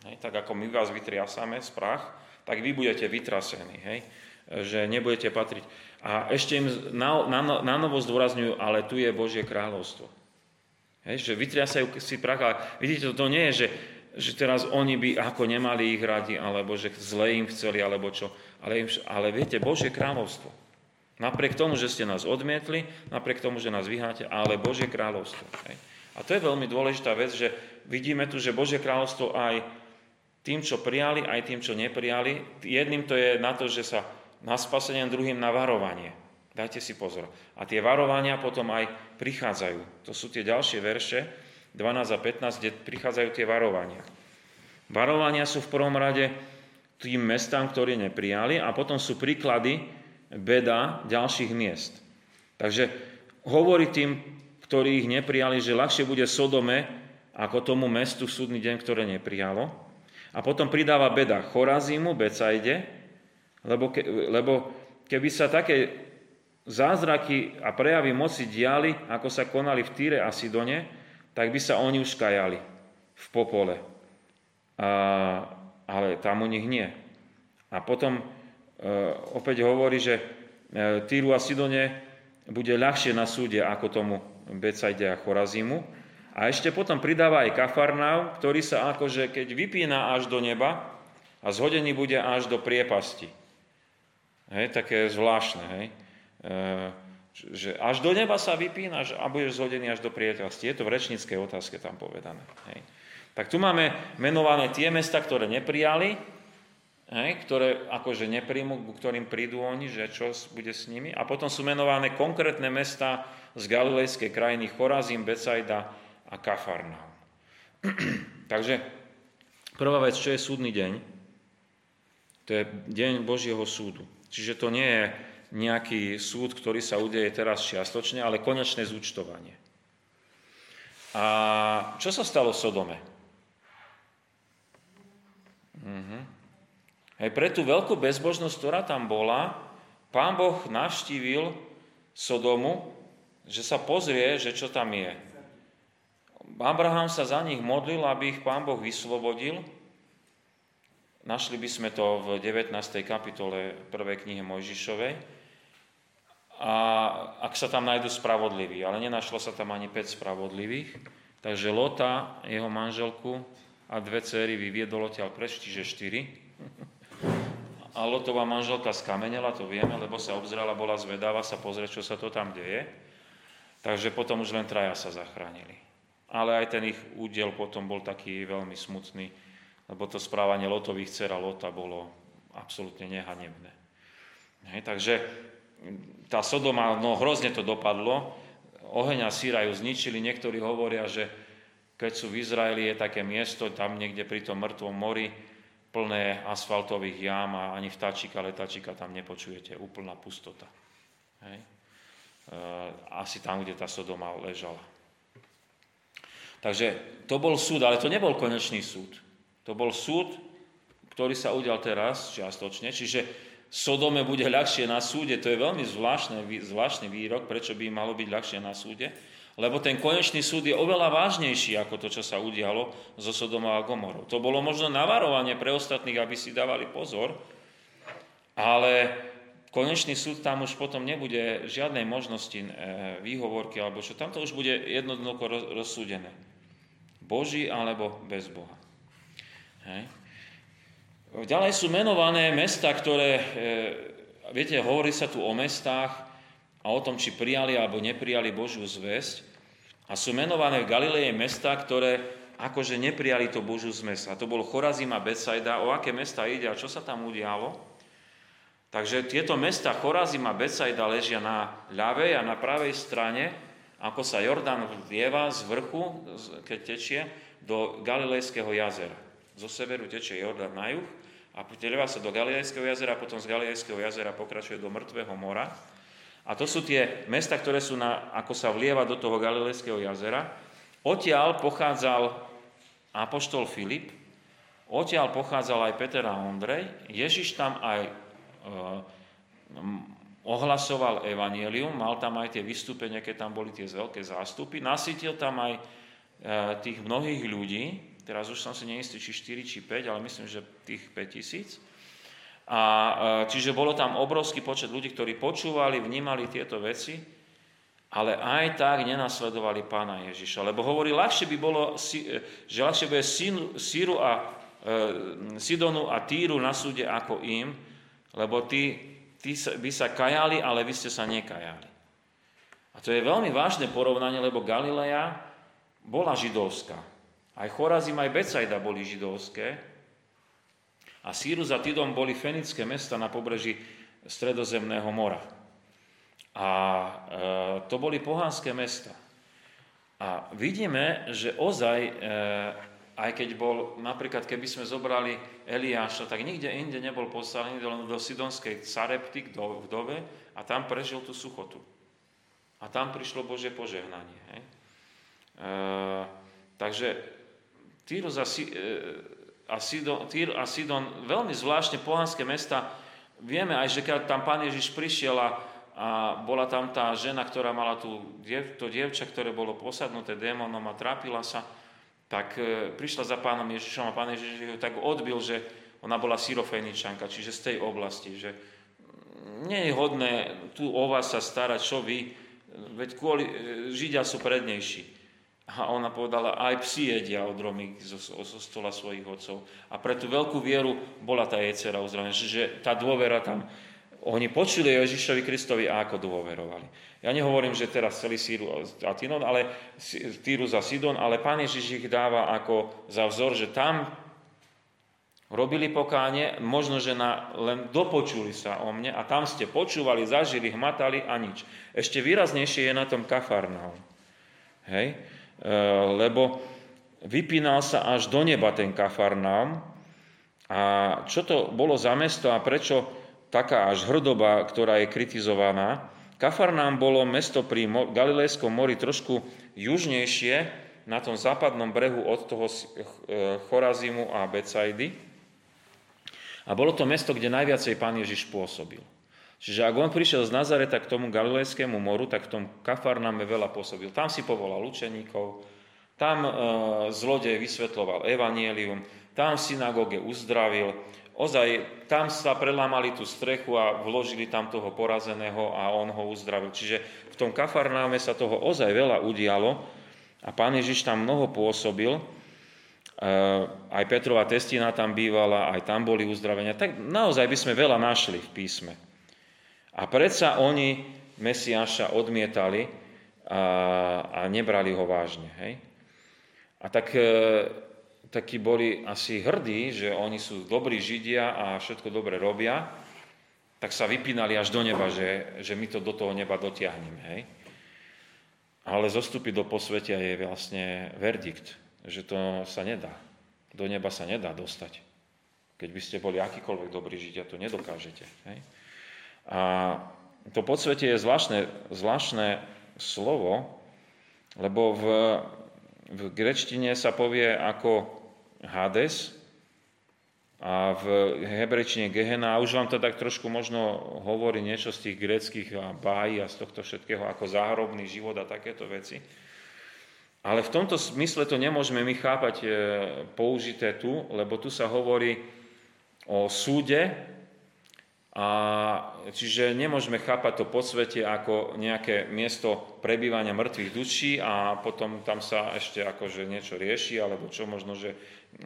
Hej, tak ako my vás vytriasame z prach, tak vy budete vytrasení, hej, že nebudete patriť. A ešte im na, na, na novo zdôrazňujú, ale tu je Božie kráľovstvo. Hej, že vytriasajú si prach, ale vidíte, to nie je, že, že teraz oni by ako nemali ich radi, alebo že zle im chceli, alebo čo. Ale, im, ale viete, Božie kráľovstvo. Napriek tomu, že ste nás odmietli, napriek tomu, že nás vyháte, ale Božie kráľovstvo. Hej. A to je veľmi dôležitá vec, že vidíme tu, že Božie kráľovstvo aj tým, čo prijali, aj tým, čo neprijali, jedným to je na to, že sa na spasenie, druhým na varovanie. Dajte si pozor. A tie varovania potom aj prichádzajú. To sú tie ďalšie verše, 12 a 15, kde prichádzajú tie varovania. Varovania sú v prvom rade tým mestám, ktorí neprijali a potom sú príklady, beda ďalších miest. Takže hovorí tým, ktorí ich neprijali, že ľahšie bude Sodome ako tomu mestu v súdny deň, ktoré neprijalo. A potom pridáva beda Chorazímu, Becajde, lebo, ke, lebo keby sa také zázraky a prejavy moci diali, ako sa konali v Týre a Sidone, tak by sa oni už kajali v popole. A, ale tam u nich nie. A potom E, opäť hovorí, že e, Týru a Sidone bude ľahšie na súde ako tomu Becajde a Chorazímu. A ešte potom pridáva aj Kafarnau, ktorý sa akože keď vypína až do neba a zhodený bude až do priepasti. Hej, také zvláštne, hej. E, že až do neba sa vypínaš a budeš zhodený až do priepasti. Je to v rečníckej otázke tam povedané. Hej. Tak tu máme menované tie mesta, ktoré neprijali hej, ktoré akože nepríjmu, ku ktorým prídu oni, že čo bude s nimi. A potom sú menované konkrétne mesta z galilejskej krajiny Chorazím, Becajda a Kafarnaum. (clears throat) Takže prvá vec, čo je súdny deň? To je deň Božieho súdu. Čiže to nie je nejaký súd, ktorý sa udeje teraz čiastočne, ale konečné zúčtovanie. A čo sa stalo v Sodome? Uh-huh. Aj pre tú veľkú bezbožnosť, ktorá tam bola, pán Boh navštívil Sodomu, že sa pozrie, že čo tam je. Abraham sa za nich modlil, aby ich pán Boh vyslobodil. Našli by sme to v 19. kapitole 1. knihe Mojžišovej. A ak sa tam nájdu spravodliví, ale nenašlo sa tam ani 5 spravodlivých, takže Lota, jeho manželku a dve céry vyviedol odtiaľ preč, čiže 4. A Lotová manželka skamenela, to vieme, lebo sa obzrela, bola zvedáva sa pozrieť, čo sa to tam deje. Takže potom už len traja sa zachránili. Ale aj ten ich údel potom bol taký veľmi smutný, lebo to správanie Lotových dcer a Lota bolo absolútne nehanebné. Hej, takže tá Sodoma, no hrozne to dopadlo, oheň a síra ju zničili, niektorí hovoria, že keď sú v Izraeli, je také miesto, tam niekde pri tom mŕtvom mori, plné asfaltových jám a ani vtáčika, letačika tam nepočujete, úplná pustota. Hej. E, asi tam, kde tá Sodoma ležala. Takže to bol súd, ale to nebol konečný súd. To bol súd, ktorý sa udial teraz čiastočne, čiže Sodome bude ľahšie na súde, to je veľmi zvláštny, zvláštny výrok, prečo by malo byť ľahšie na súde, lebo ten konečný súd je oveľa vážnejší ako to, čo sa udialo zo Sodoma a Gomorou. To bolo možno navarovanie pre ostatných, aby si dávali pozor, ale konečný súd tam už potom nebude žiadnej možnosti e, výhovorky alebo čo, tam to už bude jednoducho rozsúdené. Boží alebo bez Boha. Ďalej sú menované mesta, ktoré, e, viete, hovorí sa tu o mestách a o tom, či prijali alebo neprijali Božiu zväzť. A sú menované v Galileje mesta, ktoré akože neprijali to Božiu zmes. A to bol Chorazim a Betsaida. O aké mesta ide a čo sa tam udialo? Takže tieto mesta Chorazim a Betsaida ležia na ľavej a na pravej strane, ako sa Jordán vlieva z vrchu, keď tečie, do Galilejského jazera. Zo severu tečie Jordán na juh a prilieva sa do Galilejského jazera, potom z Galilejského jazera pokračuje do Mŕtvého mora. A to sú tie mesta, ktoré sú na, ako sa vlieva do toho Galilejského jazera. Odtiaľ pochádzal apoštol Filip, odtiaľ pochádzal aj Peter a Ondrej, Ježiš tam aj ohlasoval evanielium, mal tam aj tie vystúpenia, keď tam boli tie veľké zástupy, nasytil tam aj e, tých mnohých ľudí, teraz už som si neistý, či 4, či 5, ale myslím, že tých 5 tisíc. A, e, čiže bolo tam obrovský počet ľudí, ktorí počúvali, vnímali tieto veci, ale aj tak nenasledovali pána Ježiša. Lebo hovorí, ľahšie by bolo, e, že ľahšie bude Síru a Sidonu a Týru na súde ako im, lebo tí, tí by sa kajali, ale vy ste sa nekajali. A to je veľmi vážne porovnanie, lebo Galilea bola židovská. Aj Chorazim, aj Becajda boli židovské. A Sýrus a Tidom boli fenické mesta na pobreží Stredozemného mora. A e, to boli pohanské mesta. A vidíme, že ozaj e, aj keď bol, napríklad keby sme zobrali Eliáša, tak nikde inde nebol poslaný len do Sidonskej Sarepty, do vdove, a tam prežil tú suchotu. A tam prišlo Božie požehnanie. Hej? E, takže Týrus a, e, a, Sidon, Týr a Sidon, veľmi zvláštne pohanské mesta, vieme aj, že keď tam pán Ježiš prišiel a, a bola tam tá žena, ktorá mala tú, to dievča, ktoré bolo posadnuté démonom a trápila sa, tak e, prišla za pánom Ježišom a pán Ježiš ju tak odbil, že ona bola syrofejničanka, čiže z tej oblasti, že nie je hodné tu o vás sa starať, čo vy, veď kvôli, e, Židia sú prednejší. A ona povedala, aj psi jedia odromy zo, zo stola svojich otcov. A pre tú veľkú vieru bola tá jej dcera uzdravená. Čiže tá dôvera tam, oni počuli Ježišovi Kristovi a ako dôverovali. Ja nehovorím, že teraz celý Síru a Tinon, ale Týrus a Sidon, ale Pán Ježiš ich dáva ako za vzor, že tam robili pokánie, možno, že na, len dopočuli sa o mne a tam ste počúvali, zažili, hmatali a nič. Ešte výraznejšie je na tom Kafarnaum. Hej? E, lebo vypínal sa až do neba ten Kafarnaum. A čo to bolo za mesto a prečo taká až hrdoba, ktorá je kritizovaná? Kafarnám bolo mesto pri Galilejskom mori trošku južnejšie, na tom západnom brehu od toho e, Chorazimu a Becajdy. A bolo to mesto, kde najviacej pán Ježiš pôsobil. Čiže ak on prišiel z Nazareta k tomu Galilejskému moru, tak v tom Kafarnáme veľa pôsobil. Tam si povolal učeníkov, tam e, zlodej vysvetloval evanielium, tam v synagóge uzdravil, ozaj tam sa prelámali tú strechu a vložili tam toho porazeného a on ho uzdravil. Čiže v tom Kafarnáme sa toho ozaj veľa udialo a pán Ježiš tam mnoho pôsobil. E, aj Petrova testina tam bývala, aj tam boli uzdravenia. Tak naozaj by sme veľa našli v písme. A predsa oni Mesiáša odmietali a, a nebrali ho vážne. Hej? A tak e, takí boli asi hrdí, že oni sú dobrí Židia a všetko dobre robia, tak sa vypínali až do neba, že, že my to do toho neba dotiahneme. Hej? Ale zostúpiť do posvetia je vlastne verdikt, že to sa nedá. Do neba sa nedá dostať. Keď by ste boli akýkoľvek dobrý Židia, to nedokážete. Hej? A to podsvetie je zvláštne, zvláštne slovo, lebo v, v grečtine sa povie ako Hades a v hebrečine Gehena. A už vám to tak trošku možno hovorí niečo z tých greckých bájí a z tohto všetkého ako záhrobný život a takéto veci. Ale v tomto smysle to nemôžeme my chápať e, použité tu, lebo tu sa hovorí o súde A čiže nemôžeme chápať to podsvete ako nejaké miesto prebývania mŕtvych duší a potom tam sa ešte akože niečo rieši, alebo čo možno, že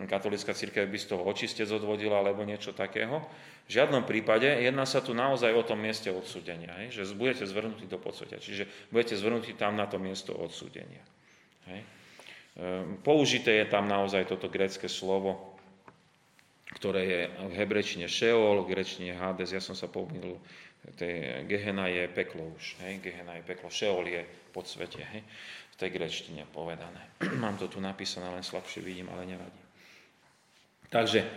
katolická církev by z toho očistec odvodila, alebo niečo takého. V žiadnom prípade jedná sa tu naozaj o tom mieste odsúdenia, hej? že budete zvrnutí do podsvetia, čiže budete zvrnutí tam na to miesto odsúdenia. Hej? Ehm, použité je tam naozaj toto grécke slovo, ktoré je v hebrečine Šeol, v grečine Hades, ja som sa pomýlil, Gehena je peklo už, hej? Gehena je peklo, Šeol je podsvete, hej? v tej grečtine povedané. (clears throat) Mám to tu napísané, len slabšie vidím, ale nevadí. Takže, e,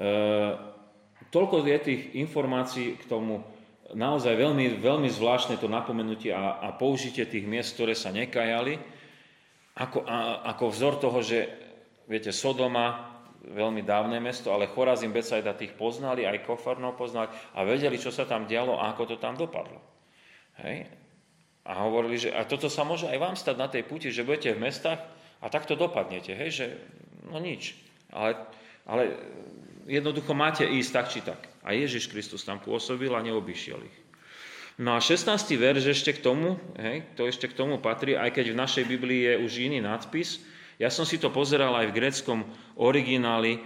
(clears throat) toľko je tých informácií k tomu, naozaj veľmi, veľmi zvláštne to napomenutie a, a použitie tých miest, ktoré sa nekajali, ako, a, ako vzor toho, že viete, Sodoma, veľmi dávne mesto, ale Chorazim, Becajda tých poznali, aj Kofarnov poznali a vedeli, čo sa tam dialo a ako to tam dopadlo. Hej? A hovorili, že a toto sa môže aj vám stať na tej puti, že budete v mestách a takto dopadnete, hej, že no nič. Ale, ale jednoducho máte ísť tak či tak. A Ježiš Kristus tam pôsobil a neobyšiel ich. No a 16. verš ešte k tomu, hej, to ešte k tomu patrí, aj keď v našej Biblii je už iný nadpis, ja som si to pozeral aj v gréckom origináli, e,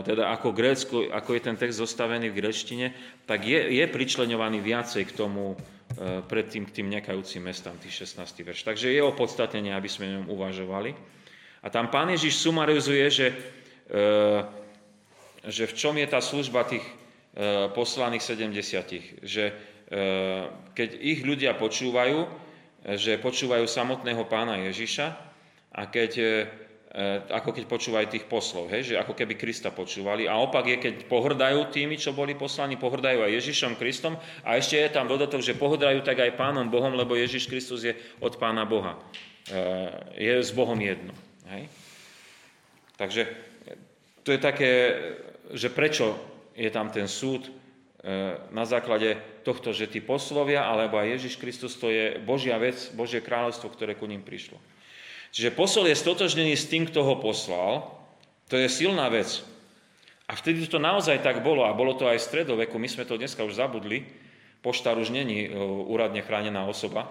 teda ako, grécko, ako je ten text zostavený v gréčtine, tak je, je pričleňovaný viacej k tomu, e, predtým k tým nekajúcim mestám, tých 16. verš. Takže je opodstatnenie, aby sme ňom uvažovali. A tam pán Ježiš sumarizuje, že, e, že v čom je tá služba tých poslaných 70. Že keď ich ľudia počúvajú, že počúvajú samotného pána Ježiša, a keď, e, e, ako keď počúvajú tých poslov, hej, že ako keby Krista počúvali. A opak je, keď pohrdajú tými, čo boli poslaní, pohrdajú aj Ježišom Kristom a ešte je tam dodatok, že pohrdajú tak aj Pánom Bohom, lebo Ježiš Kristus je od Pána Boha. E, je s Bohom jedno. Hej. Takže to je také, že prečo je tam ten súd na základe tohto, že tí poslovia, alebo aj Ježiš Kristus, to je Božia vec, Božie kráľovstvo, ktoré ku ním prišlo. Čiže posol je stotožnený s tým, kto ho poslal. To je silná vec. A vtedy to naozaj tak bolo, a bolo to aj v stredoveku, my sme to dneska už zabudli, poštár už není e, úradne chránená osoba.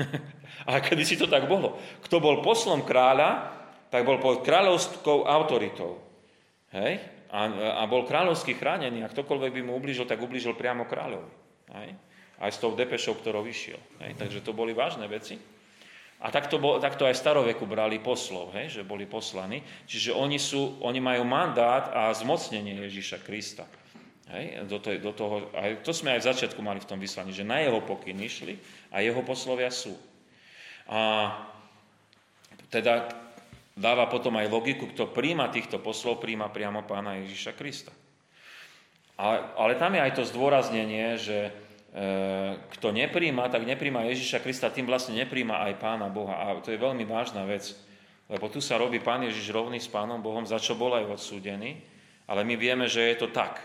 (laughs) Ale kedy si to tak bolo. Kto bol poslom kráľa, tak bol pod kráľovskou autoritou. Hej? A, a bol kráľovský chránený a ktokoľvek by mu ublížil, tak ublížil priamo kráľovi. Hej? Aj s tou depešou, ktorou vyšiel. Hej? Takže to boli vážne veci. A takto, bol, takto aj staroveku brali poslov, hej, že boli poslaní. Čiže oni, sú, oni majú mandát a zmocnenie Ježíša Krista. Hej, do, to, do toho, aj to sme aj v začiatku mali v tom vyslaní, že na jeho pokyn išli a jeho poslovia sú. A teda dáva potom aj logiku, kto príjma týchto poslov, príjma priamo pána Ježíša Krista. Ale, ale tam je aj to zdôraznenie, že kto nepríjma, tak nepríjma Ježiša Krista, tým vlastne nepríjma aj Pána Boha. A to je veľmi vážna vec, lebo tu sa robí Pán Ježiš rovný s Pánom Bohom, za čo bol aj odsúdený, ale my vieme, že je to tak.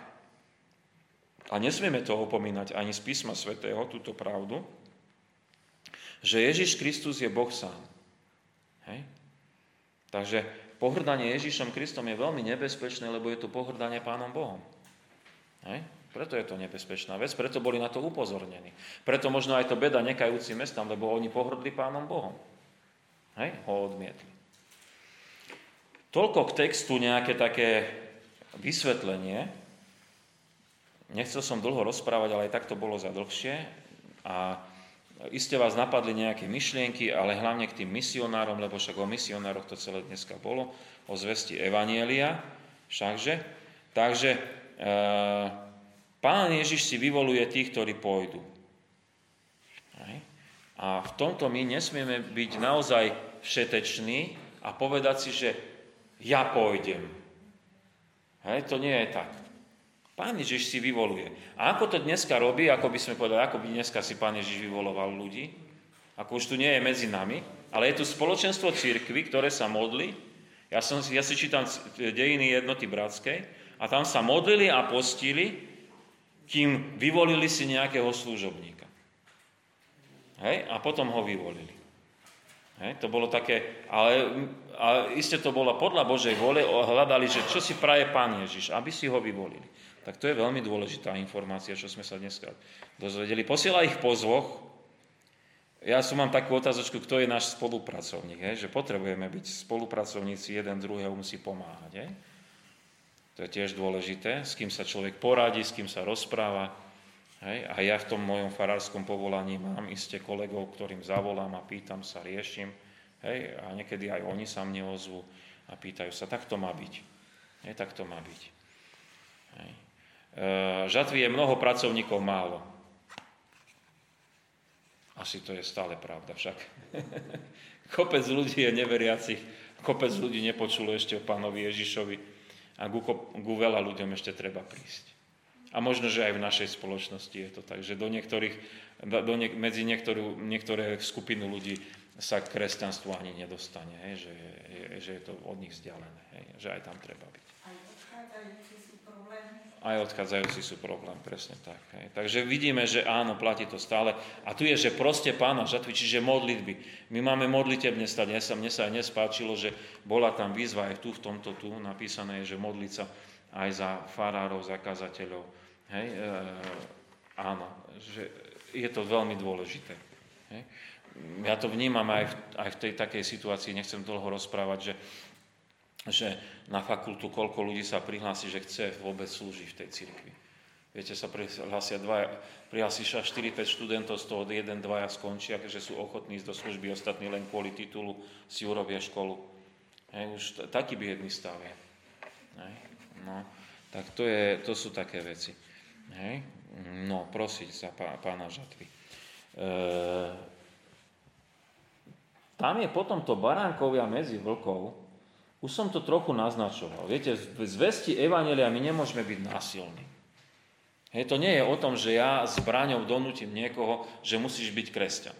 A nesmieme to opomínať ani z písma svätého, túto pravdu, že Ježiš Kristus je Boh sám. Hej? Takže pohrdanie Ježišom Kristom je veľmi nebezpečné, lebo je to pohrdanie Pánom Bohom. Hej? Preto je to nebezpečná vec, preto boli na to upozornení. Preto možno aj to beda nekajúcim mestám, lebo oni pohrdli pánom Bohom. Hej, ho odmietli. Toľko k textu nejaké také vysvetlenie. Nechcel som dlho rozprávať, ale aj tak to bolo za dlhšie. A iste vás napadli nejaké myšlienky, ale hlavne k tým misionárom, lebo však o misionároch to celé dneska bolo, o zvesti Evanielia, všakže. Takže e, Pán Ježiš si vyvoluje tých, ktorí pôjdu. A v tomto my nesmieme byť naozaj všeteční a povedať si, že ja pôjdem. Hej, to nie je tak. Pán Ježiš si vyvoluje. A ako to dneska robí, ako by sme povedali, ako by dneska si Pán Ježiš vyvoloval ľudí, ako už tu nie je medzi nami, ale je tu spoločenstvo církvy, ktoré sa modli. Ja, som, ja si čítam dejiny jednoty bratskej a tam sa modlili a postili kým vyvolili si nejakého služobníka. Hej? A potom ho vyvolili. Hej? To bolo také, ale, ale iste to bolo podľa Božej vole, hľadali, že čo si praje Pán Ježiš, aby si ho vyvolili. Tak to je veľmi dôležitá informácia, čo sme sa dneska dozvedeli. Posiela ich po zvoch. Ja som mám takú otázočku, kto je náš spolupracovník, hej? že potrebujeme byť spolupracovníci, jeden druhého musí pomáhať. Hej? To je tiež dôležité, s kým sa človek poradí, s kým sa rozpráva. Hej? A ja v tom mojom farárskom povolaní mám isté kolegov, ktorým zavolám a pýtam sa, riešim. Hej? A niekedy aj oni sa mne ozvú a pýtajú sa, tak to má byť. Hej? Tak to má byť. Hej? E, žatvy je mnoho, pracovníkov málo. Asi to je stále pravda však. (laughs) kopec ľudí je neveriacich, kopec ľudí nepočulo ešte o pánovi Ježišovi a ku, ku veľa ľuďom ešte treba prísť. A možno, že aj v našej spoločnosti je to tak, že do niektorých, do niek- medzi niektorú, niektoré skupiny ľudí sa kresťanstvo ani nedostane, hej, že, je, že je to od nich vzdialené, hej, že aj tam treba byť. Aj odchádzajúci aj odchádzajúci sú problém, presne tak. Hej. Takže vidíme, že áno, platí to stále. A tu je, že proste pána žatvy, čiže modlitby. My máme modlitebne stať. Mne sa, mne sa aj nespáčilo, že bola tam výzva aj tu, v tomto tu napísané, že modliť sa aj za farárov, za kazateľov. Hej. E, áno, že je to veľmi dôležité. Hej. Ja to vnímam aj v, aj v tej takej situácii, nechcem dlho rozprávať, že že na fakultu koľko ľudí sa prihlási, že chce vôbec slúžiť v tej cirkvi. Viete, sa prihlásia dva, prihlási sa 4-5 študentov, z toho 1-2 skončia, že sú ochotní ísť do služby, ostatní len kvôli titulu si urobia školu. Hej, už t- taký biedný stav je. Hej, no, tak to, je, to sú také veci. Hej, no, prosiť sa pá, pána žatvy. E, tam je potom to baránkovia medzi vlkov, už som to trochu naznačoval. Viete, v zvesti Evanelia my nemôžeme byť násilní. Hej, to nie je o tom, že ja zbraňou donútim niekoho, že musíš byť kresťan.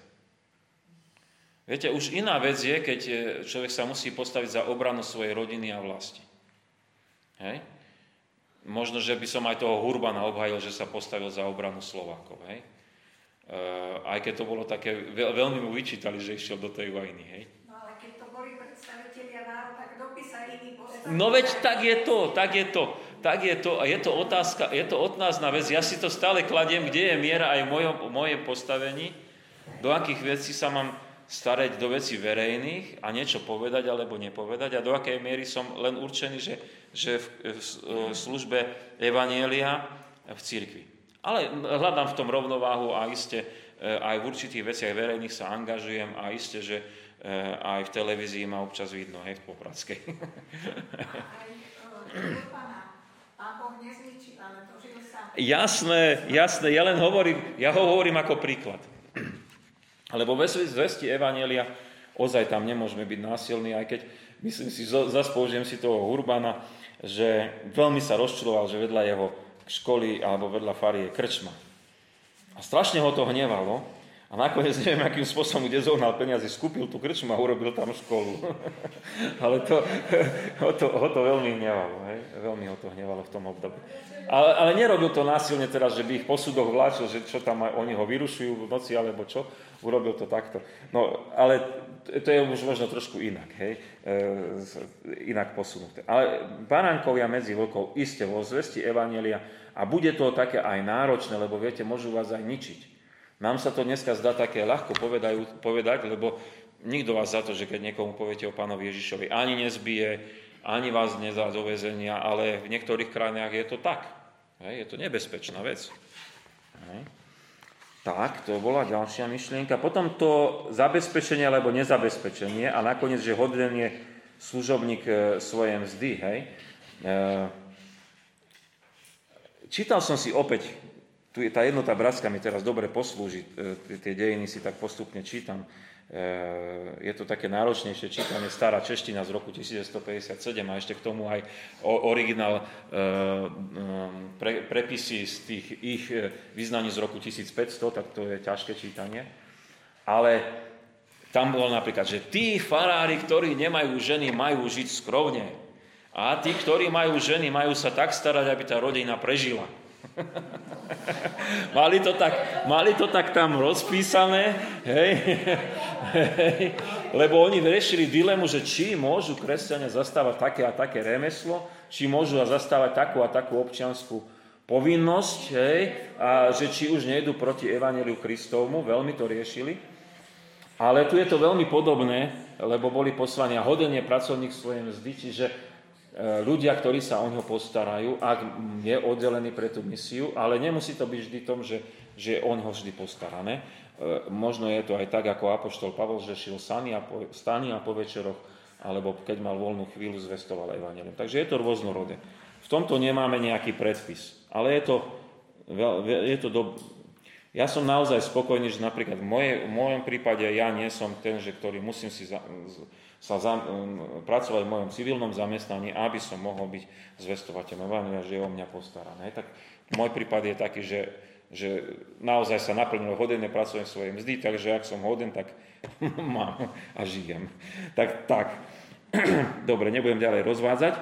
Viete, už iná vec je, keď človek sa musí postaviť za obranu svojej rodiny a vlasti. Hej? Možno, že by som aj toho Hurbana obhajil, že sa postavil za obranu Slovákov. Hej? E, aj keď to bolo také, veľmi mu vyčítali, že išiel do tej vojny. Hej? No veď tak je to, tak je to, tak je to. A je to otázka, je to od nás na vec. Ja si to stále kladiem, kde je miera aj v mojom, mojej postavení, do akých vecí sa mám starať do veci verejných a niečo povedať alebo nepovedať a do akej miery som len určený, že, že v, v, v službe Evanielia v církvi. Ale hľadám v tom rovnováhu a iste eh, aj v určitých veciach verejných sa angažujem a iste, že aj v televízii ma občas vidno, hej, v Popradskej. Jasné, jasné, ja len hovorím, ja ho hovorím ako príklad. Lebo ve zvesti Evanielia ozaj tam nemôžeme byť násilní, aj keď, myslím si, zase použijem si toho Urbana, že veľmi sa rozčuloval, že vedľa jeho školy alebo vedľa fary je krčma. A strašne ho to hnevalo, a nakoniec neviem, akým spôsobom, kde zohnal peniaze, skúpil tú krčmu a urobil tam školu. (laughs) Ale to, (laughs) ho, to, ho to veľmi hnevalo, hej? veľmi ho to hnevalo v tom období. Ale, ale nerobil to násilne teraz, že by ich po súdoch vláčil, že čo tam aj, oni ho vyrušujú v noci, alebo čo. Urobil to takto. No, ale to je už možno trošku inak, hej? E, inak posunuté. Ale baránkovia medzi vlkov iste vo zvesti Evanelia a bude to také aj náročné, lebo viete, môžu vás aj ničiť. Nám sa to dneska zdá také ľahko povedajú, povedať, lebo nikto vás za to, že keď niekomu poviete o pánovi Ježišovi, ani nezbije, ani vás nedá do väzenia, ale v niektorých krajinách je to tak. Je to nebezpečná vec. Tak, to bola ďalšia myšlienka. Potom to zabezpečenie alebo nezabezpečenie a nakoniec, že hoden je služobník e, svoje mzdy. Hej. E, čítal som si opäť tu je tá jednota bratská mi teraz dobre poslúži, e, tie dejiny si tak postupne čítam. E, je to také náročnejšie čítanie, stará čeština z roku 1957 a ešte k tomu aj originál e, pre, prepisy z tých ich vyznaní z roku 1500, tak to je ťažké čítanie. Ale tam bolo napríklad, že tí farári, ktorí nemajú ženy, majú žiť skrovne. A tí, ktorí majú ženy, majú sa tak starať, aby tá rodina prežila. (laughs) mali, to tak, mali to tak tam rozpísané, hej, (laughs) hej, lebo oni riešili dilemu, že či môžu kresťania zastávať také a také remeslo, či môžu zastávať takú a takú občianskú povinnosť, hej, a že či už nejdu proti Evangeliu Kristovmu, veľmi to riešili. Ale tu je to veľmi podobné, lebo boli poslaní a hodenie pracovník svoje mzdy, čiže ľudia, ktorí sa o ňo postarajú, ak je oddelený pre tú misiu, ale nemusí to byť vždy tom, že, že je o ňo vždy postarané. E, možno je to aj tak, ako Apoštol Pavol, že šil stany a po, stany a po večeroch, alebo keď mal voľnú chvíľu, zvestoval Evangelium. Takže je to rôznorodé. V tomto nemáme nejaký predpis. Ale je to, je to do... Ja som naozaj spokojný, že napríklad v, moje, v mojom prípade ja nie som ten, že ktorý musím si za, sa za, um, pracovať v mojom civilnom zamestnaní, aby som mohol byť zvestovateľom Evangelia, že je o mňa postarané. Tak môj prípad je taký, že, že naozaj sa naplnilo hodenie, pracujem svoje mzdy, takže ak som hoden, tak (laughs) mám a žijem. Tak, tak. (clears throat) Dobre, nebudem ďalej rozvádzať.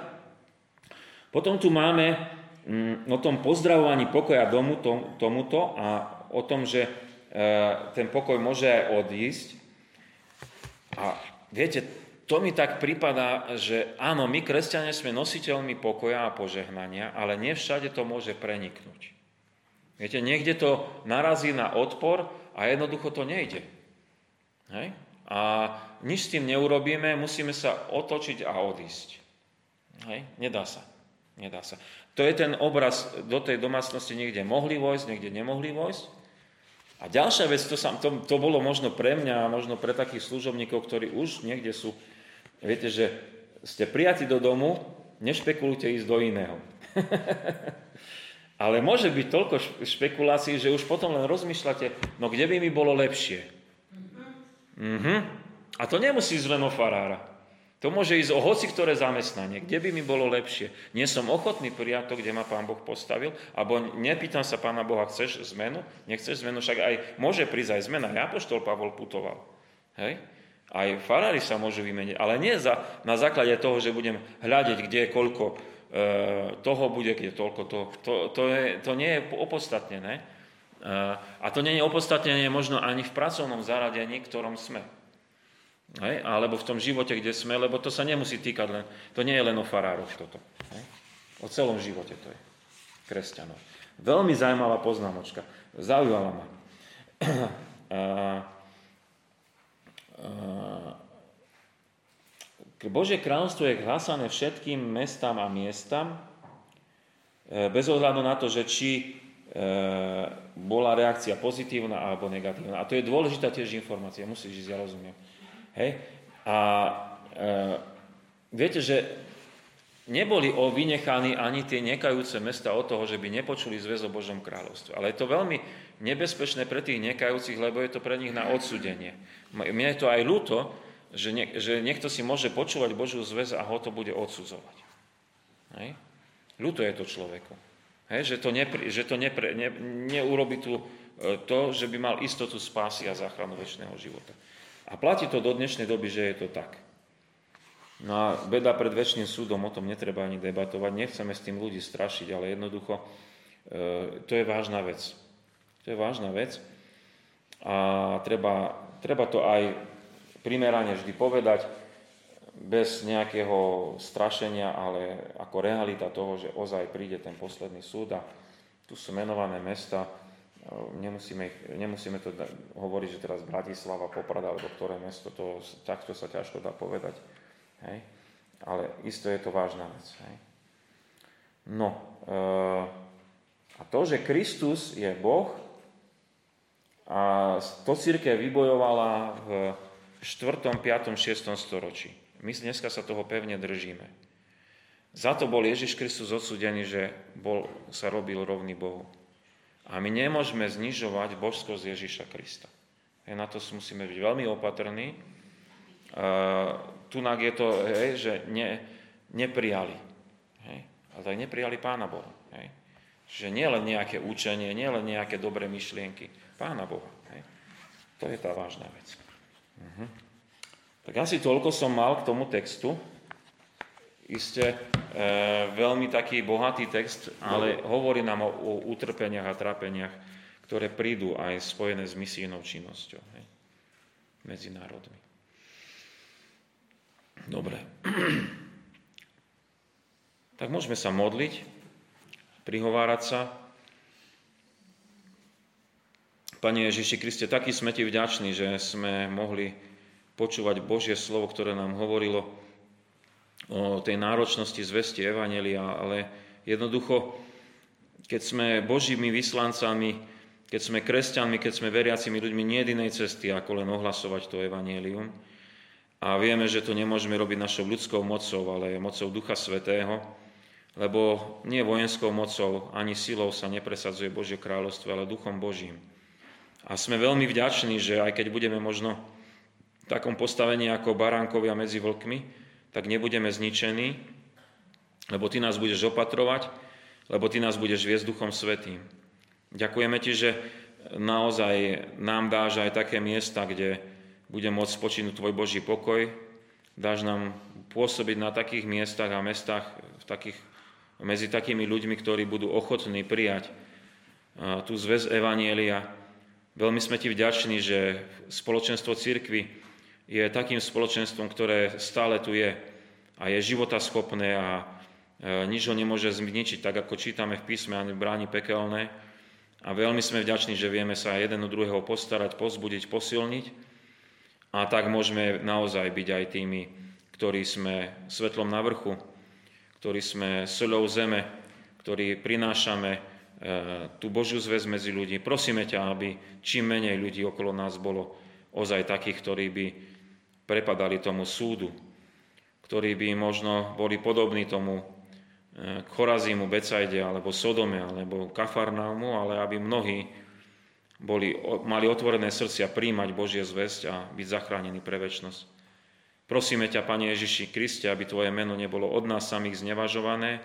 Potom tu máme Mm, o tom pozdravovaní pokoja domu tomuto a o tom, že e, ten pokoj môže aj odísť. A viete, to mi tak prípada, že áno, my kresťania sme nositeľmi pokoja a požehnania, ale nie všade to môže preniknúť. Viete, niekde to narazí na odpor a jednoducho to nejde. Hej? A nič s tým neurobíme, musíme sa otočiť a odísť. Hej? Nedá sa. Nedá sa. To je ten obraz, do tej domácnosti niekde mohli vojsť, niekde nemohli vojsť. A ďalšia vec, to, sa, to, to bolo možno pre mňa a možno pre takých služobníkov, ktorí už niekde sú, viete, že ste prijatí do domu, nešpekulujte ísť do iného. (laughs) Ale môže byť toľko špekulácií, že už potom len rozmýšľate, no kde by mi bolo lepšie. Mhm. A to nemusí ísť len o farára. To môže ísť o hoci ktoré zamestnanie, kde by mi bolo lepšie. Nie som ochotný prijať to, kde ma Pán Boh postavil, alebo nepýtam sa Pána Boha, chceš zmenu? Nechceš zmenu? Však aj môže prísť aj zmena. Ja poštol Pavol putoval. Hej? Aj farári sa môžu vymeniť, ale nie za, na základe toho, že budem hľadiť, kde je koľko e, toho bude, kde toľko toho. To, to, je, to nie je opodstatnené. E, a to nie je opodstatnené možno ani v pracovnom zaradení, ktorom sme. Hej? Alebo v tom živote, kde sme, lebo to sa nemusí týkať len, to nie je len o farároch toto. Hej? O celom živote to je. Kresťanov. Veľmi zaujímavá poznámočka. Zaujímala ma. (clears throat) Božie kráľovstvo je hlasané všetkým mestám a miestam, e, bez ohľadu na to, že či e, bola reakcia pozitívna alebo negatívna. A to je dôležitá tiež informácia, musíš ísť, ja rozumiem. Hej? A e, viete, že neboli o vynechaní ani tie nekajúce mesta od toho, že by nepočuli zväz o Božom kráľovstve. Ale je to veľmi nebezpečné pre tých nekajúcich, lebo je to pre nich na odsudenie. Mne je to aj ľúto, že, nie, že niekto si môže počúvať Božiu zväz a ho to bude odsudzovať. Hej? Ľúto je to človeku. Hej? Že to, nepri, že to nepre, ne, neurobi tu e, to, že by mal istotu spásy a záchranu väčšného života. A platí to do dnešnej doby, že je to tak. No a beda pred väčšným súdom, o tom netreba ani debatovať, nechceme s tým ľudí strašiť, ale jednoducho e, to je vážna vec. To je vážna vec a treba, treba to aj primerane vždy povedať, bez nejakého strašenia, ale ako realita toho, že ozaj príde ten posledný súd a tu sú menované mesta, Nemusíme, nemusíme to hovoriť, že teraz Bratislava, Poprada alebo ktoré mesto, to takto sa ťažko dá povedať. Hej? Ale isto je to vážna vec. Hej? No, e, a to, že Kristus je Boh, a to církev vybojovala v 4., 5., 6. storočí. My dneska sa toho pevne držíme. Za to bol Ježiš Kristus odsudený, že bol, sa robil rovný Bohu. A my nemôžeme znižovať božskosť Ježíša Krista. Na to musíme byť veľmi opatrní. Tunak je to, hej, že ne, neprijali. Hej, ale aj neprijali Pána Boha. Hej. Že nie len nejaké učenie, nie len nejaké dobré myšlienky. Pána Boha. Hej. To je tá vážna vec. Uh-huh. Tak asi toľko som mal k tomu textu. Isté e, veľmi taký bohatý text, ale hovorí nám o, o utrpeniach a trápeniach, ktoré prídu aj spojené s misijnou činnosťou hej, medzi národmi. Dobre. (clears throat) Tak môžeme sa modliť prihovárať sa. Pane Ježiši Kriste, taký sme Ti vďační, že sme mohli počúvať Božie slovo, ktoré nám hovorilo o tej náročnosti zvesti Evanelia, ale jednoducho, keď sme Božími vyslancami, keď sme kresťanmi, keď sme veriacimi ľuďmi, nie jedinej cesty, ako len ohlasovať to Evangelium. A vieme, že to nemôžeme robiť našou ľudskou mocou, ale mocou Ducha Svetého, lebo nie vojenskou mocou ani silou sa nepresadzuje Božie kráľovstvo, ale Duchom Božím. A sme veľmi vďační, že aj keď budeme možno v takom postavení ako baránkovia medzi vlkmi, tak nebudeme zničení, lebo Ty nás budeš opatrovať, lebo Ty nás budeš viesť Duchom Svetým. Ďakujeme Ti, že naozaj nám dáš aj také miesta, kde bude môcť spočinúť Tvoj Boží pokoj. Dáš nám pôsobiť na takých miestach a mestách v takých, medzi takými ľuďmi, ktorí budú ochotní prijať tú zväz Evanielia, Veľmi sme ti vďační, že spoločenstvo církvy je takým spoločenstvom, ktoré stále tu je a je životaschopné a nič ho nemôže zničiť, tak ako čítame v písme, ani bráni pekelné. A veľmi sme vďační, že vieme sa jeden od druhého postarať, pozbudiť, posilniť. A tak môžeme naozaj byť aj tými, ktorí sme svetlom na vrchu, ktorí sme solou zeme, ktorí prinášame E, tú Božiu zväz medzi ľudí. Prosíme ťa, aby čím menej ľudí okolo nás bolo ozaj takých, ktorí by prepadali tomu súdu, ktorí by možno boli podobní tomu e, Chorazímu, Becajde, alebo Sodome, alebo Kafarnaumu, ale aby mnohí boli, mali otvorené srdcia príjmať Božie zväzť a byť zachránení pre väčnosť. Prosíme ťa, Pane Ježiši Kriste, aby Tvoje meno nebolo od nás samých znevažované,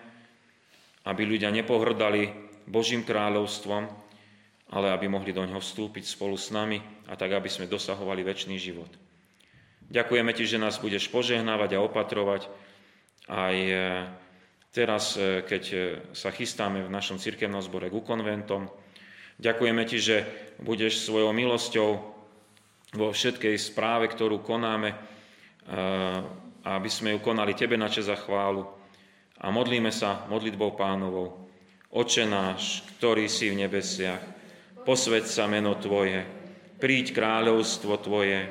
aby ľudia nepohrdali Božím kráľovstvom, ale aby mohli do ňoho vstúpiť spolu s nami a tak, aby sme dosahovali väčší život. Ďakujeme Ti, že nás budeš požehnávať a opatrovať aj e, teraz, e, keď e, sa chystáme v našom cirkevnom zbore ku konventom. Ďakujeme Ti, že budeš svojou milosťou vo všetkej správe, ktorú konáme, aby sme ju konali Tebe na čas a chválu. A modlíme sa modlitbou pánovou. Oče náš, ktorý si v nebesiach, posved sa meno Tvoje, príď kráľovstvo Tvoje,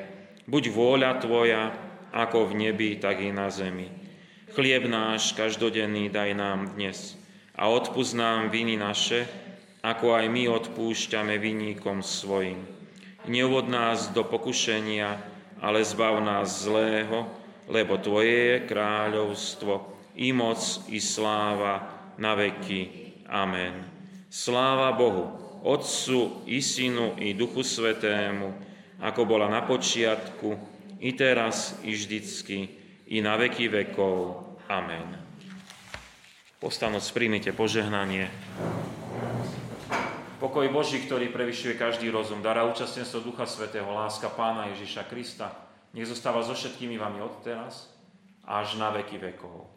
buď vôľa Tvoja, ako v nebi, tak i na zemi. Chlieb náš každodenný daj nám dnes a odpúsť nám viny naše, ako aj my odpúšťame vinníkom svojim. Neuvod nás do pokušenia, ale zbav nás zlého, lebo Tvoje je kráľovstvo, i moc, i sláva na veky. Amen. Sláva Bohu, Otcu i Synu i Duchu Svetému, ako bola na počiatku, i teraz, i vždycky, i na veky vekov. Amen. Postanúc, príjmite požehnanie. Pokoj Boží, ktorý prevyšuje každý rozum, dará účastenstvo Ducha Svetého, láska Pána Ježiša Krista, nech zostáva so všetkými vami od teraz až na veky vekov.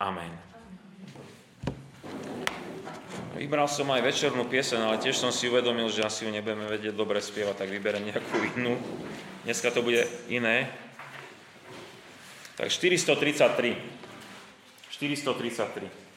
Amen. Vybral som aj večernú piesen, ale tiež som si uvedomil, že asi ju nebudeme vedieť dobre spievať, tak vyberiem nejakú inú. Dneska to bude iné. Tak 433. 433.